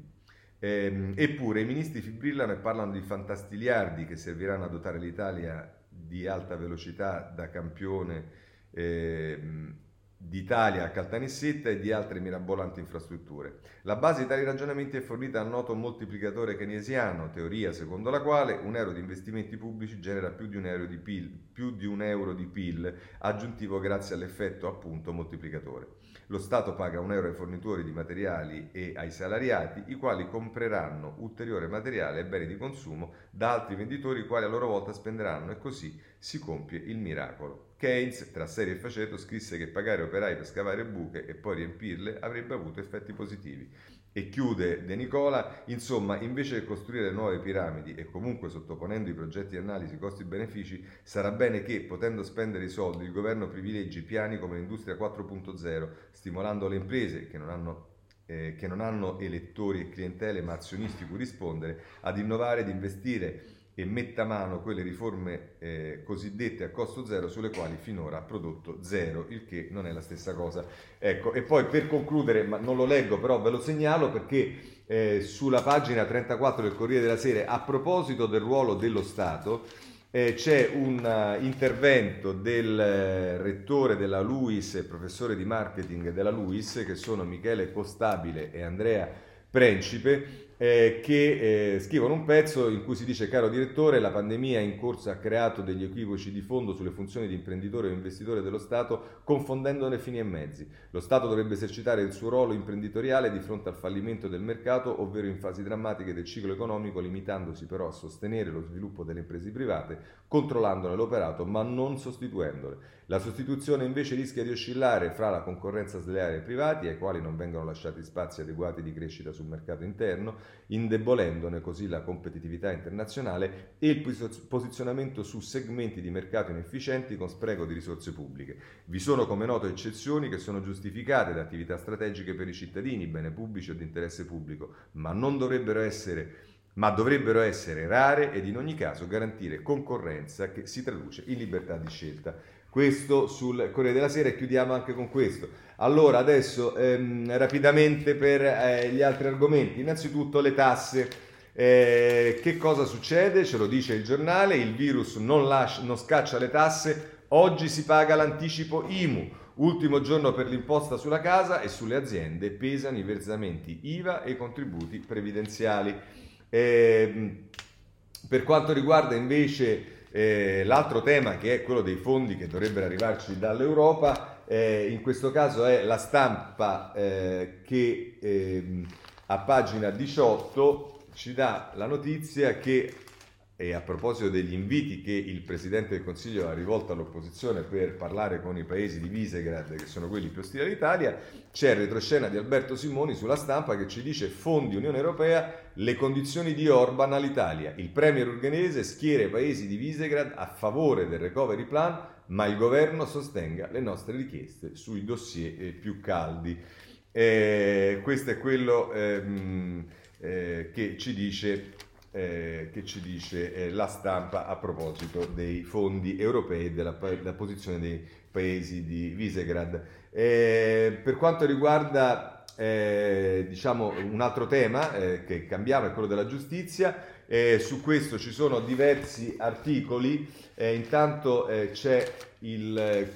Eh, eppure i ministri fibrillano e parlano di fantastiliardi che serviranno a dotare l'Italia di alta velocità da campione. Eh, d'Italia a Caltanissetta e di altre mirabolanti infrastrutture. La base di tali ragionamenti è fornita dal noto moltiplicatore keynesiano, teoria secondo la quale un euro di investimenti pubblici genera più di un euro di PIL, più di un euro di PIL aggiuntivo grazie all'effetto appunto moltiplicatore. Lo Stato paga un euro ai fornitori di materiali e ai salariati, i quali compreranno ulteriore materiale e beni di consumo da altri venditori, i quali a loro volta spenderanno e così si compie il miracolo. Keynes, tra serie e faceto, scrisse che pagare operai per scavare buche e poi riempirle avrebbe avuto effetti positivi. E chiude De Nicola, insomma, invece di costruire nuove piramidi e comunque sottoponendo i progetti di analisi costi-benefici, sarà bene che, potendo spendere i soldi, il governo privilegi piani come l'industria 4.0, stimolando le imprese che non hanno eh, che non hanno elettori e clientele ma azionisti cui rispondere, ad innovare ed investire e metta mano quelle riforme eh, cosiddette a costo zero sulle quali finora ha prodotto zero, il che non è la stessa cosa. Ecco, e poi per concludere, ma non lo leggo, però ve lo segnalo perché eh, sulla pagina 34 del Corriere della Sera, a proposito del ruolo dello Stato, eh, c'è un uh, intervento del uh, rettore della LUIS, professore di marketing della LUIS, che sono Michele Costabile e Andrea Principe, eh, che eh, scrivono un pezzo in cui si dice caro direttore la pandemia in corso ha creato degli equivoci di fondo sulle funzioni di imprenditore o investitore dello Stato confondendone fini e mezzi. Lo Stato dovrebbe esercitare il suo ruolo imprenditoriale di fronte al fallimento del mercato ovvero in fasi drammatiche del ciclo economico limitandosi però a sostenere lo sviluppo delle imprese private controllandone l'operato ma non sostituendole. La sostituzione invece rischia di oscillare fra la concorrenza sleale ai privati, ai quali non vengono lasciati spazi adeguati di crescita sul mercato interno, indebolendone così la competitività internazionale e il posizionamento su segmenti di mercato inefficienti con spreco di risorse pubbliche. Vi sono come noto eccezioni che sono giustificate da attività strategiche per i cittadini, bene pubblici o di interesse pubblico, ma non dovrebbero essere ma dovrebbero essere rare ed in ogni caso garantire concorrenza che si traduce in libertà di scelta. Questo sul Corriere della Sera e chiudiamo anche con questo. Allora, adesso ehm, rapidamente per eh, gli altri argomenti. Innanzitutto le tasse. Eh, che cosa succede? Ce lo dice il giornale, il virus non, lascia, non scaccia le tasse, oggi si paga l'anticipo IMU, ultimo giorno per l'imposta sulla casa e sulle aziende pesano i versamenti IVA e i contributi previdenziali. Eh, per quanto riguarda invece eh, l'altro tema che è quello dei fondi che dovrebbero arrivarci dall'Europa, eh, in questo caso è la stampa eh, che ehm, a pagina 18 ci dà la notizia che e a proposito degli inviti che il Presidente del Consiglio ha rivolto all'opposizione per parlare con i paesi di Visegrad, che sono quelli più ostili all'Italia, c'è il retroscena di Alberto Simoni sulla stampa che ci dice fondi Unione Europea, le condizioni di Orban all'Italia. Il Premier urganese schiera i paesi di Visegrad a favore del recovery plan, ma il governo sostenga le nostre richieste sui dossier eh, più caldi. Eh, questo è quello ehm, eh, che ci dice eh, che ci dice eh, la stampa a proposito dei fondi europei e della, della, posizione dei paesi di Visegrad. Eh, per quanto riguarda eh, diciamo, un altro tema eh, che cambiava è quello della giustizia, su questo ci sono diversi articoli, intanto c'è il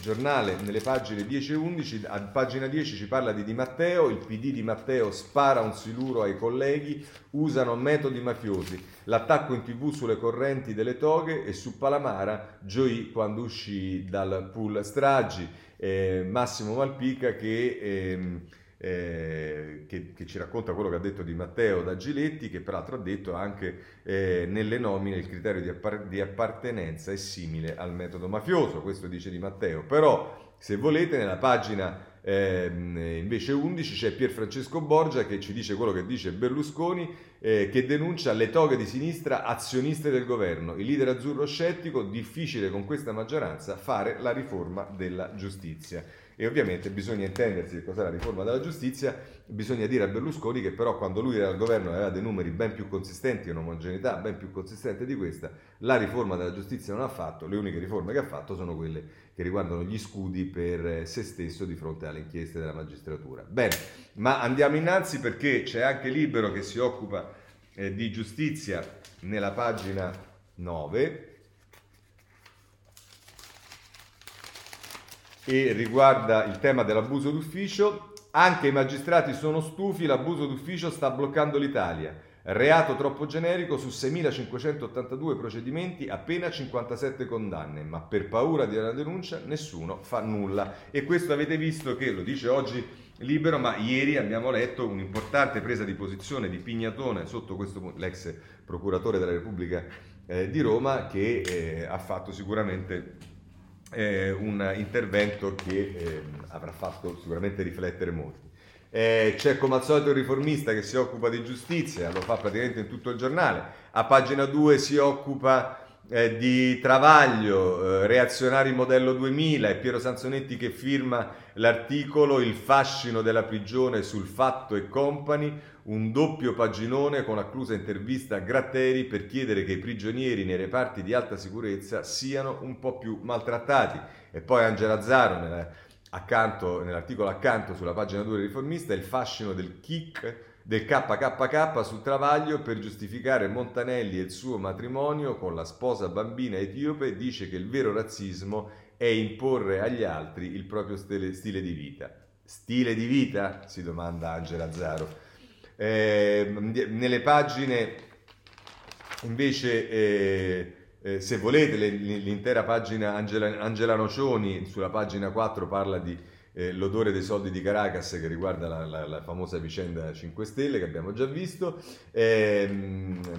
giornale nelle pagine 10 e 11, a pagina 10 ci parla di Di Matteo, il PD di Matteo spara un siluro ai colleghi, usano metodi mafiosi, l'attacco in tv sulle correnti delle toghe e su Palamara gioì quando uscì dal pool stragi, eh, Massimo Malpica che... Eh, eh, che, che, ci racconta quello che ha detto di Matteo da Giletti, che peraltro ha detto anche eh, nelle nomine il criterio di, appar- di, appartenenza è simile al metodo mafioso, questo dice di Matteo, però se volete nella pagina eh, invece 11 c'è Pier Francesco Borgia che ci dice quello che dice Berlusconi, eh, che denuncia le toghe di sinistra azioniste del governo, il leader azzurro scettico, difficile con questa maggioranza fare la riforma della giustizia. E ovviamente bisogna intendersi che cos'è la riforma della giustizia, bisogna dire a Berlusconi che però quando lui era al governo aveva dei numeri ben più consistenti, un'omogeneità ben più consistente di questa, la riforma della giustizia non ha fatto, le uniche riforme che ha fatto sono quelle che riguardano gli scudi per se stesso di fronte alle inchieste della magistratura. Bene, ma andiamo innanzi perché c'è anche Libero che si occupa eh, di giustizia nella pagina 9 e riguarda il tema dell'abuso d'ufficio. Anche i magistrati sono stufi, l'abuso d'ufficio sta bloccando l'Italia. Reato troppo generico su 6.582 procedimenti, appena 57 condanne, ma per paura di una denuncia nessuno fa nulla. E questo avete visto che lo dice oggi Libero, ma ieri abbiamo letto un'importante presa di posizione di Pignatone sotto questo punto, l'ex procuratore della Repubblica eh, di Roma, che eh, ha fatto sicuramente eh, un intervento che eh, avrà fatto sicuramente riflettere molti. Eh, c'è come al solito il riformista che si occupa di giustizia, lo fa praticamente in tutto il giornale. A pagina 2 si occupa eh, di Travaglio, eh, reazionari modello 2000, è Piero Sanzonetti che firma l'articolo Il fascino della prigione sul fatto e company, un doppio paginone con acclusa intervista a Gratteri per chiedere che i prigionieri nei reparti di alta sicurezza siano un po' più maltrattati. E poi Angela Zaro, nella, accanto, nell'articolo accanto sulla pagina 2 del riformista, il fascino del kick del KKK sul travaglio per giustificare Montanelli e il suo matrimonio con la sposa bambina etiope dice che il vero razzismo è imporre agli altri il proprio stile, stile di vita. Stile di vita? si domanda Angela Zaro. Eh, nelle pagine invece, eh, eh, se volete, le, l'intera pagina Angela, Angela Nocioni sulla pagina 4 parla di eh, l'odore dei soldi di Caracas che riguarda la, la, la, famosa vicenda 5 Stelle che abbiamo già visto, eh,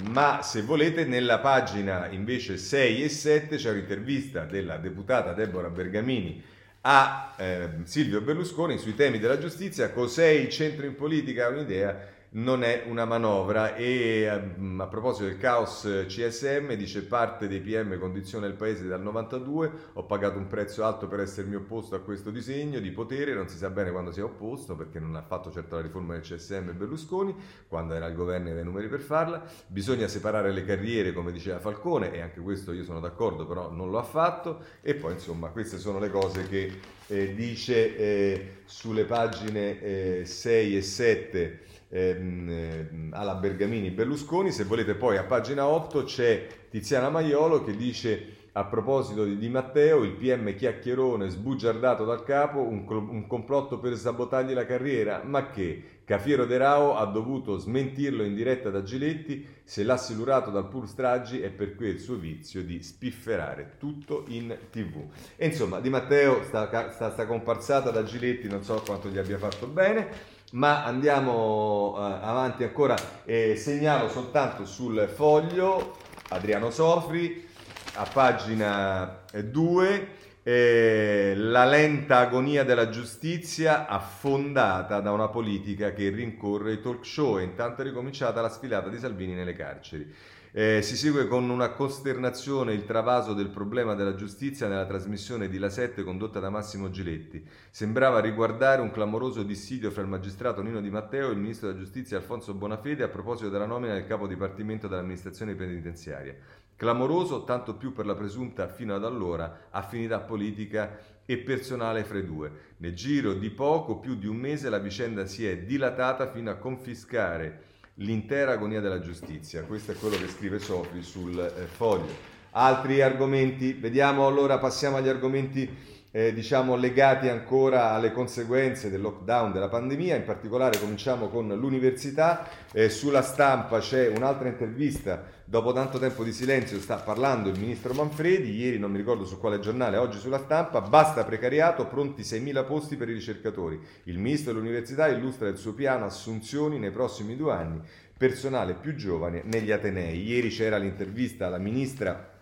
ma se volete nella pagina invece 6 e 7 c'è un'intervista della deputata Deborah Bergamini a eh, Silvio Berlusconi sui temi della giustizia, cos'è il centro in politica? Un'idea non è una manovra e ehm, a proposito del caos CSM dice parte dei PM condiziona il paese dal 92 ho pagato un prezzo alto per essermi opposto a questo disegno di potere non si sa bene quando si è opposto perché non ha fatto certo la riforma del CSM Berlusconi quando era al governo e aveva i numeri per farla. Bisogna separare le carriere come diceva Falcone e anche questo io sono d'accordo però non lo ha fatto e poi insomma queste sono le cose che eh, dice eh, sulle pagine eh, 6 e 7 ehm, ehm, alla Bergamini Berlusconi. Se volete poi a pagina 8 c'è Tiziana Maiolo che dice a proposito di Di Matteo, il PM chiacchierone sbugiardato dal capo, un, un complotto per sabotargli la carriera, ma che? Cafiero De Rao ha dovuto smentirlo in diretta da Giletti, se l'ha silurato dal pur stragi è per quel suo vizio di spifferare tutto in tv. E insomma, Di Matteo sta, sta, sta comparsata da Giletti, non so quanto gli abbia fatto bene, ma andiamo uh, avanti ancora. E segnalo soltanto sul foglio Adriano Sofri a pagina 2 eh, la lenta agonia della giustizia affondata da una politica che rincorre i talk show intanto è ricominciata la sfilata di Salvini nelle carceri. Eh, si segue con una costernazione il travaso del problema della giustizia nella trasmissione di La 7 condotta da Massimo Giletti. Sembrava riguardare un clamoroso dissidio fra il magistrato Nino Di Matteo e il ministro della giustizia Alfonso Bonafede a proposito della nomina del capo dipartimento dell'amministrazione penitenziaria. Clamoroso tanto più per la presunta fino ad allora affinità politica e personale fra i due. Nel giro di poco più di un mese la vicenda si è dilatata fino a confiscare l'intera agonia della giustizia. Questo è quello che scrive Sofri sul eh, foglio. Altri argomenti, vediamo allora, passiamo agli argomenti eh, diciamo legati ancora alle conseguenze del lockdown della pandemia, in particolare cominciamo con l'università, eh, sulla stampa c'è un'altra intervista, dopo tanto tempo di silenzio sta parlando il ministro Manfredi, ieri non mi ricordo su quale giornale, oggi sulla stampa, basta precariato, pronti 6.000 posti per i ricercatori. Il ministro dell'università illustra il suo piano assunzioni nei prossimi due anni, personale più giovane negli Atenei. Ieri c'era l'intervista alla ministra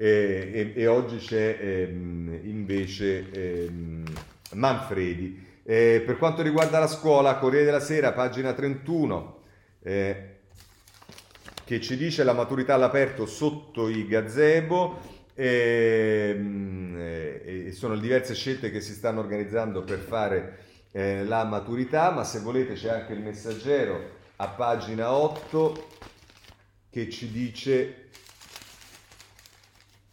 e, e, oggi c'è ehm, invece ehm, Manfredi. Eh, per quanto riguarda la scuola, Corriere della Sera, pagina 31, eh, che ci dice la maturità all'aperto sotto i gazebo ehm, eh, e sono diverse scelte che si stanno organizzando per fare eh, la maturità, ma se volete c'è anche il messaggero a pagina 8 che ci dice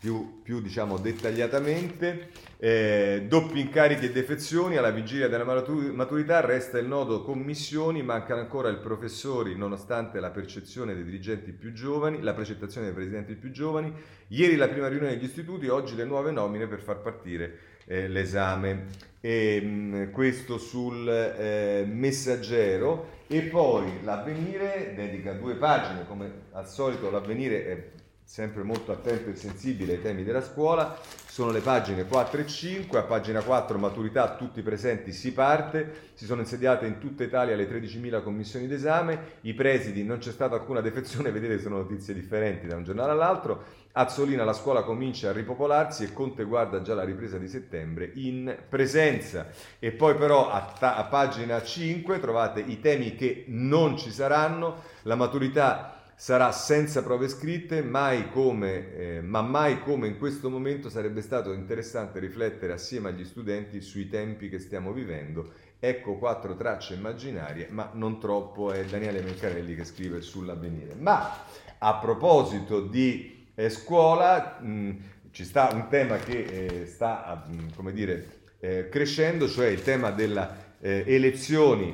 più, più diciamo, dettagliatamente. Eh, doppi incarichi e defezioni alla vigilia della maturità resta il nodo commissioni, mancano ancora i professori nonostante la percezione dei dirigenti più giovani, la precettazione dei presidenti più giovani. Ieri la prima riunione degli istituti, oggi le nuove nomine per far partire eh, l'esame. E, mh, mm, questo sul eh, messaggero e poi l'avvenire dedica due pagine, come al solito l'avvenire è sempre molto attento e sensibile ai temi della scuola, sono le pagine 4 e 5, a pagina 4 maturità, tutti presenti, si parte, si sono insediate in tutta Italia le 13.000 commissioni d'esame, i presidi, non c'è stata alcuna defezione, vedete sono notizie differenti da un giornale all'altro, Azzolina la scuola comincia a ripopolarsi e Conte guarda già la ripresa di settembre in presenza. E poi però a, ta- a pagina 5 trovate i temi che non ci saranno, la maturità sarà senza prove scritte, mai come, eh, ma mai come in questo momento sarebbe stato interessante riflettere assieme agli studenti sui tempi che stiamo vivendo. Ecco quattro tracce immaginarie, ma non troppo è Daniele Mencarelli che scrive sull'avvenire. Ma a proposito di eh, scuola, mh, ci sta un tema che eh, sta, mh, come dire, eh, crescendo, cioè il tema delle eh, elezioni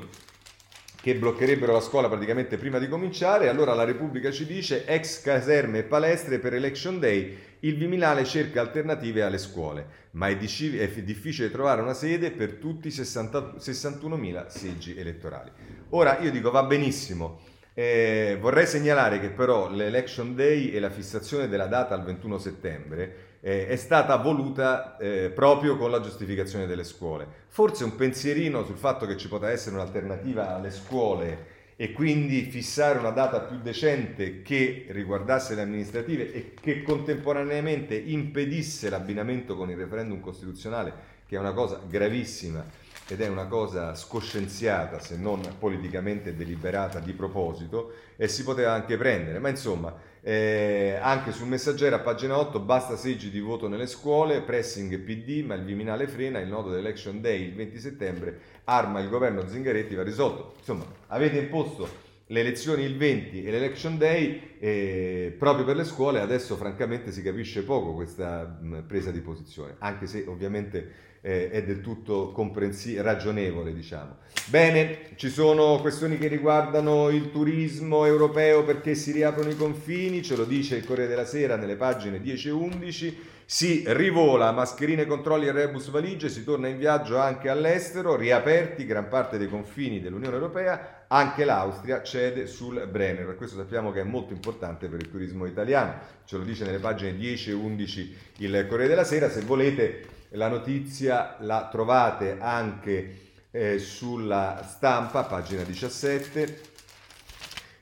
che bloccherebbero la scuola praticamente prima di cominciare. Allora la Repubblica ci dice ex caserme e palestre per Election Day, il Viminale cerca alternative alle scuole, ma è, difficile trovare una sede per tutti i 61.000 seggi elettorali. Ora io dico va benissimo, eh, vorrei segnalare che però l'Election Day e la fissazione della data al 21 settembre eh, è stata voluta eh, proprio con la giustificazione delle scuole. Forse un pensierino sul fatto che ci potrà essere un'alternativa alle scuole e quindi fissare una data più decente che riguardasse le amministrative e che contemporaneamente impedisse l'abbinamento con il referendum costituzionale, che è una cosa gravissima ed è una cosa scoscienziata, se non politicamente deliberata di proposito, e si poteva anche prendere. Ma insomma, eh, anche sul messaggero a pagina 8 basta seggi di voto nelle scuole, pressing PD, ma il Viminale frena, il nodo dell'Election Day il 20 settembre, arma il governo Zingaretti va risolto. Insomma, avete imposto le elezioni il 20 e l'Election Day eh, proprio per le scuole, adesso francamente si capisce poco questa mh, presa di posizione, anche se ovviamente eh, è del tutto comprensibile, ragionevole, diciamo. Bene, ci sono questioni che riguardano il turismo europeo perché si riaprono i confini, ce lo dice il Corriere della Sera nelle pagine 10 e 11. Si rivola mascherine, controlli e rebus valigie, si torna in viaggio anche all'estero, riaperti gran parte dei confini dell'Unione Europea, anche l'Austria cede sul Brenner. Questo sappiamo che è molto importante per il turismo italiano, ce lo dice nelle pagine 10 e 11 il Corriere della Sera. Se volete la notizia la trovate anche eh, sulla stampa, pagina 17.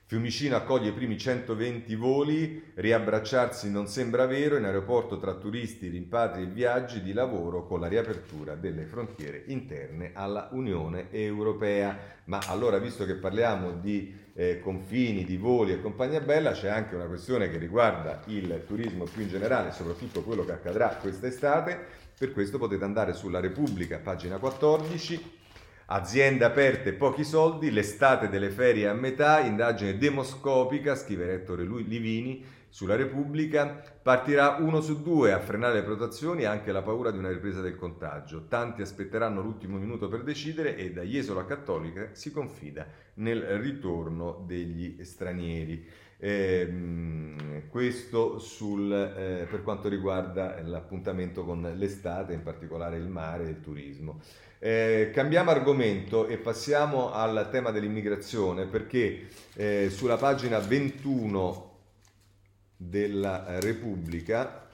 Fiumicino accoglie i primi 120 voli, riabbracciarsi non sembra vero in aeroporto tra turisti, rimpatri e viaggi di lavoro con la riapertura delle frontiere interne alla Unione Europea. Ma allora, visto che parliamo di eh, confini, di voli e compagnia bella, c'è anche una questione che riguarda il turismo più in generale, soprattutto quello che accadrà quest'estate. Per questo potete andare sulla Repubblica, pagina 14 Aziende aperte, pochi soldi, l'estate delle ferie a metà, indagine demoscopica, scrive Ettore Livini sulla Repubblica, partirà uno su due a frenare le protezioni e anche la paura di una ripresa del contagio. Tanti aspetteranno l'ultimo minuto per decidere e da Jesolo a Cattolica si confida nel ritorno degli stranieri. Eh, questo sul, eh, per quanto riguarda l'appuntamento con l'estate, in particolare il mare e il turismo. Eh, cambiamo argomento e passiamo al tema dell'immigrazione perché eh, sulla pagina 21 della Repubblica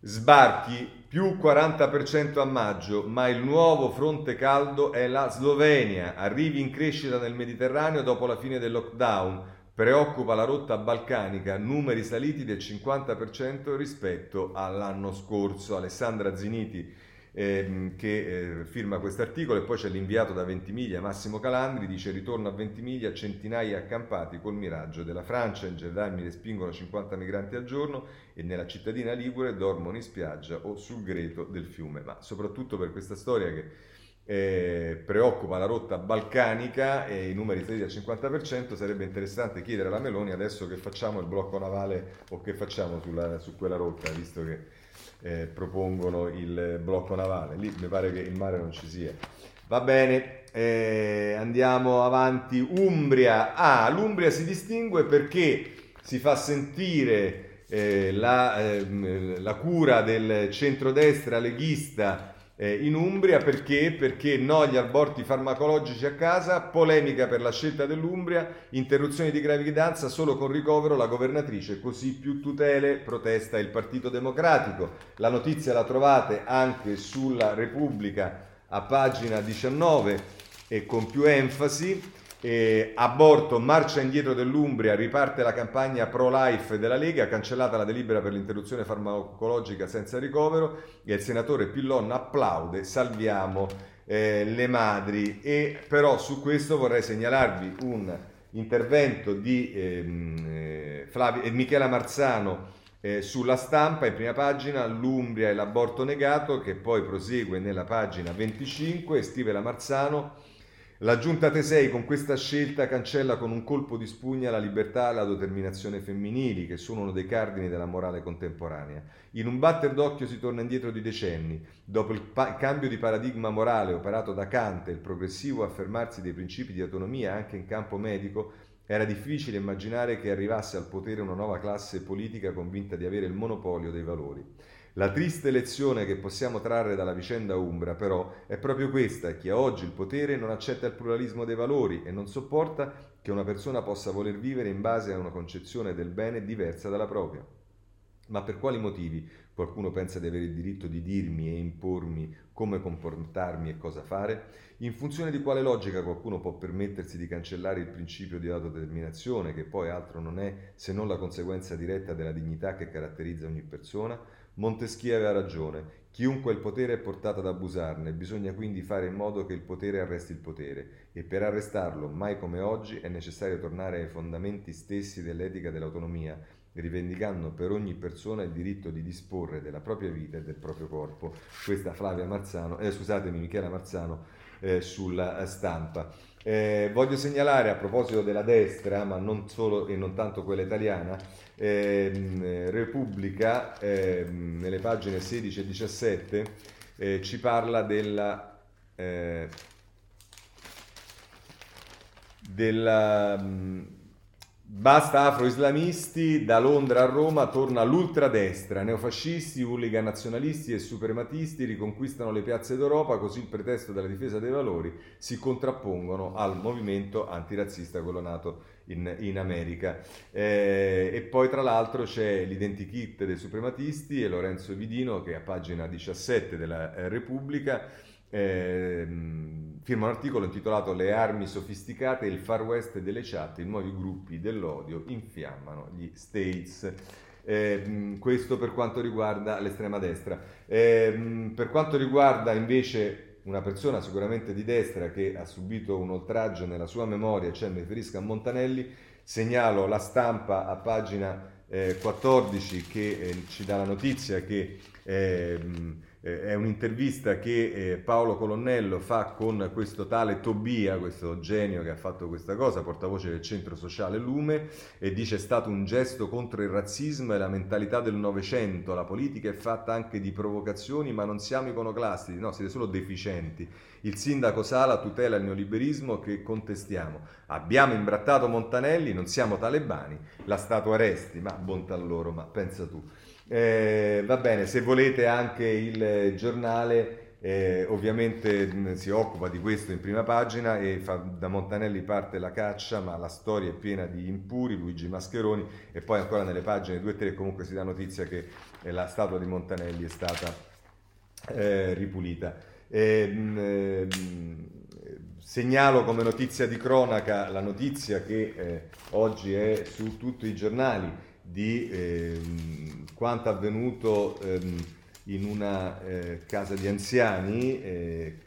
sbarchi più 40% a maggio, ma il nuovo fronte caldo è la Slovenia, arrivi in crescita nel Mediterraneo dopo la fine del lockdown, preoccupa la rotta balcanica, numeri saliti del 50% rispetto all'anno scorso. Alessandra Ziniti ehm, che eh, firma questo articolo e poi c'è l'inviato da Ventimiglia Massimo Calandri, dice ritorno a Ventimiglia centinaia accampati col miraggio della Francia, in gendarmi respingono 50 migranti al giorno e nella cittadina ligure dormono in spiaggia o sul greto del fiume, ma soprattutto per questa storia che eh, preoccupa la rotta balcanica e i numeri saliti al 50%, sarebbe interessante chiedere alla Meloni adesso che facciamo il blocco navale o che facciamo sulla, su quella rotta, visto che eh, propongono il blocco navale. Lì mi pare che il mare non ci sia. Va bene, eh, andiamo avanti. Umbria. Ah, l'Umbria si distingue perché si fa sentire eh, la, ehm, la, cura del centrodestra leghista eh, in Umbria perché? Perché no agli aborti farmacologici a casa, polemica per la scelta dell'Umbria, interruzioni di gravidanza solo con ricovero la governatrice, così più tutele, protesta il Partito Democratico. La notizia la trovate anche sulla Repubblica a pagina 19 e con più enfasi. Eh, aborto, marcia indietro dell'Umbria, riparte la campagna pro-life della Lega, cancellata la delibera per l'interruzione farmacologica senza ricovero e il senatore Pillon applaude, salviamo eh, le madri. E però su questo vorrei segnalarvi un intervento di ehm, eh, Flavio, eh, Michela Marzano eh, sulla stampa in prima pagina, l'Umbria e l'aborto negato, che poi prosegue nella pagina 25, scrive la Marzano. La giunta Tesei con questa scelta cancella con un colpo di spugna la libertà e l'autodeterminazione femminili, che sono uno dei cardini della morale contemporanea. In un batter d'occhio si torna indietro di decenni. Dopo il pa- cambio di paradigma morale operato da Kant e il progressivo affermarsi dei principi di autonomia anche in campo medico, era difficile immaginare che arrivasse al potere una nuova classe politica convinta di avere il monopolio dei valori. La triste lezione che possiamo trarre dalla vicenda Umbra, però, è proprio questa: chi ha oggi il potere non accetta il pluralismo dei valori e non sopporta che una persona possa voler vivere in base a una concezione del bene diversa dalla propria. Ma per quali motivi qualcuno pensa di avere il diritto di dirmi e impormi come comportarmi e cosa fare? In funzione di quale logica qualcuno può permettersi di cancellare il principio di autodeterminazione, che poi altro non è se non la conseguenza diretta della dignità che caratterizza ogni persona? Montesquieu aveva ragione. Chiunque ha il potere è portato ad abusarne, bisogna quindi fare in modo che il potere arresti il potere e per arrestarlo, mai come oggi, è necessario tornare ai fondamenti stessi dell'etica dell'autonomia, rivendicando per ogni persona il diritto di disporre della propria vita e del proprio corpo. Questa Flavia Marzano, eh, scusatemi, Michela Marzano eh, sulla stampa. Eh, voglio segnalare a proposito della destra, ma non solo e non tanto quella italiana, eh, Repubblica, eh, nelle pagine 16 e 17, eh, ci parla della, eh, della mh, Basta afro-islamisti, da Londra a Roma torna l'ultradestra, neofascisti, hooligan nazionalisti e suprematisti riconquistano le piazze d'Europa, così il pretesto della difesa dei valori si contrappongono al movimento antirazzista, quello nato in, in America. Eh, e poi tra l'altro c'è l'identikit dei suprematisti e Lorenzo Vidino che a pagina 17 della eh, Repubblica eh, firma un articolo intitolato Le armi sofisticate e il far west delle chat, i nuovi gruppi dell'odio infiammano gli States. Eh, questo per quanto riguarda l'estrema destra. Eh, per quanto riguarda invece una persona sicuramente di destra che ha subito un oltraggio nella sua memoria, cioè mi riferisco a Montanelli, segnalo la stampa a pagina eh, 14 che eh, ci dà la notizia che ehm, eh, è un'intervista che eh, Paolo Colonnello fa con questo tale Tobia, questo genio che ha fatto questa cosa, portavoce del centro sociale Lume, e dice è stato un gesto contro il razzismo e la mentalità del Novecento, la politica è fatta anche di provocazioni, ma non siamo iconoclasti, no, siete solo deficienti. Il sindaco Sala tutela il neoliberismo che contestiamo. Abbiamo imbrattato Montanelli, non siamo talebani, la statua resti, ma bontà loro, ma pensa tu. Eh, va bene, se volete anche il giornale eh, ovviamente si occupa di questo in prima pagina e fa, da Montanelli parte la caccia, ma la storia è piena di impuri, Luigi Mascheroni e poi ancora nelle pagine 2 e 3 comunque si dà notizia che eh, la statua di Montanelli è stata eh, ripulita. Ehm, segnalo come notizia di cronaca la notizia che eh, oggi è su tutti i giornali di eh, quanto avvenuto ehm, in una eh, casa di anziani, eh,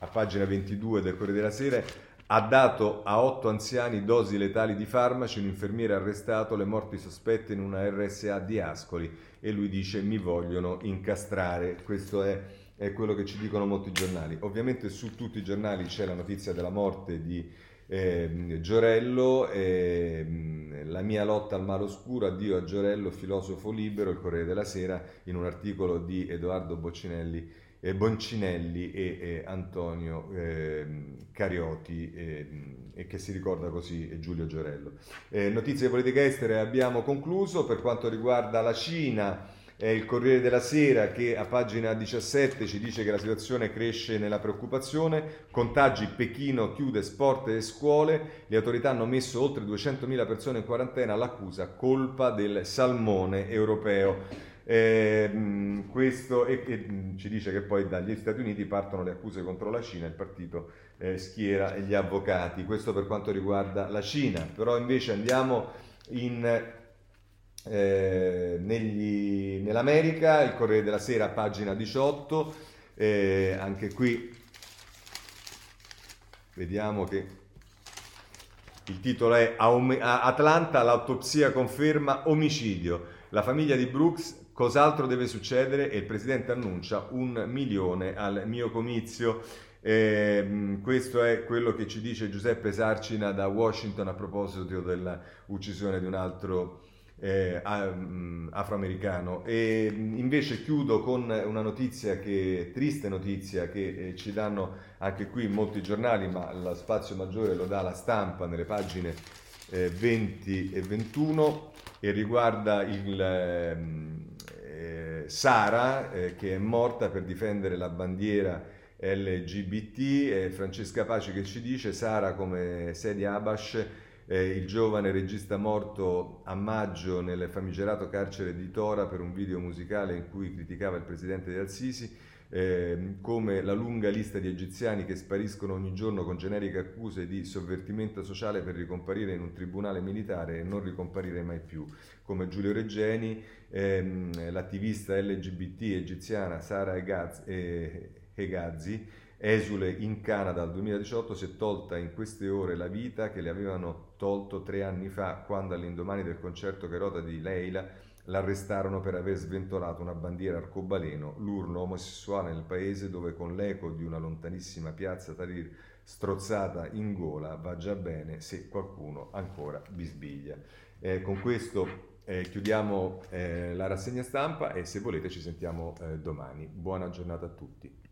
a pagina 22 del Corriere della Sera, ha dato a otto anziani dosi letali di farmaci, un infermiere arrestato, le morti sospette in una RSA di Ascoli e lui dice mi vogliono incastrare, questo è, è quello che ci dicono molti giornali. Ovviamente su tutti i giornali c'è la notizia della morte di eh, Giorello, eh, la mia lotta al male oscuro, addio a Giorello, filosofo libero, il Corriere della Sera, in un articolo di Edoardo Boccinelli, eh, Boncinelli e Antonio ehm, Carioti, ehm, e che si ricorda così Giulio Giorello. Eh, notizie di politica estere abbiamo concluso, per quanto riguarda la Cina, è il Corriere della Sera che a pagina 17 ci dice che la situazione cresce nella preoccupazione, contagi Pechino chiude sport e scuole, le autorità hanno messo oltre 200.000 persone in quarantena. All'accusa colpa del salmone europeo. Eh, questo e, e, ci dice che poi dagli Stati Uniti partono le accuse contro la Cina, il partito eh, schiera gli avvocati, questo per quanto riguarda la Cina, però invece andiamo in eh, negli, nell'America, il Corriere della Sera, pagina 18, eh, anche qui vediamo che il titolo è Atlanta, l'autopsia conferma omicidio. La famiglia di Brooks, cos'altro deve succedere? E il presidente annuncia un milione al mio comizio. Eh, questo è quello che ci dice Giuseppe Sarcina da Washington a proposito dell'uccisione di un altro eh, mm, afroamericano. E mm, invece chiudo con una notizia che, triste notizia, che eh, ci danno anche qui molti giornali, ma lo spazio maggiore lo dà la stampa nelle pagine eh, 20 e 21 e riguarda il, eh, Sara eh, che è morta per difendere la bandiera LGBT, Francesca Paci che ci dice Sara come Sedia Abash eh, il giovane regista morto a maggio nel famigerato carcere di Tora per un video musicale in cui criticava il presidente di Al-Sisi, eh, come la lunga lista di egiziani che spariscono ogni giorno con generiche accuse di sovvertimento sociale per ricomparire in un tribunale militare e non ricomparire mai più, come Giulio Reggeni, ehm, l'attivista LGBT egiziana Sara Egazzi, esule in Canada dal 2018, si è tolta in queste ore la vita che le avevano tolto tre anni fa quando all'indomani del concerto Carota di Leila l'arrestarono per aver sventolato una bandiera arcobaleno, l'urlo omosessuale nel paese dove con l'eco di una lontanissima piazza Tahrir strozzata in gola va già bene se qualcuno ancora bisbiglia. Eh, con questo eh, chiudiamo eh, la rassegna stampa e se volete ci sentiamo eh, domani. Buona giornata a tutti.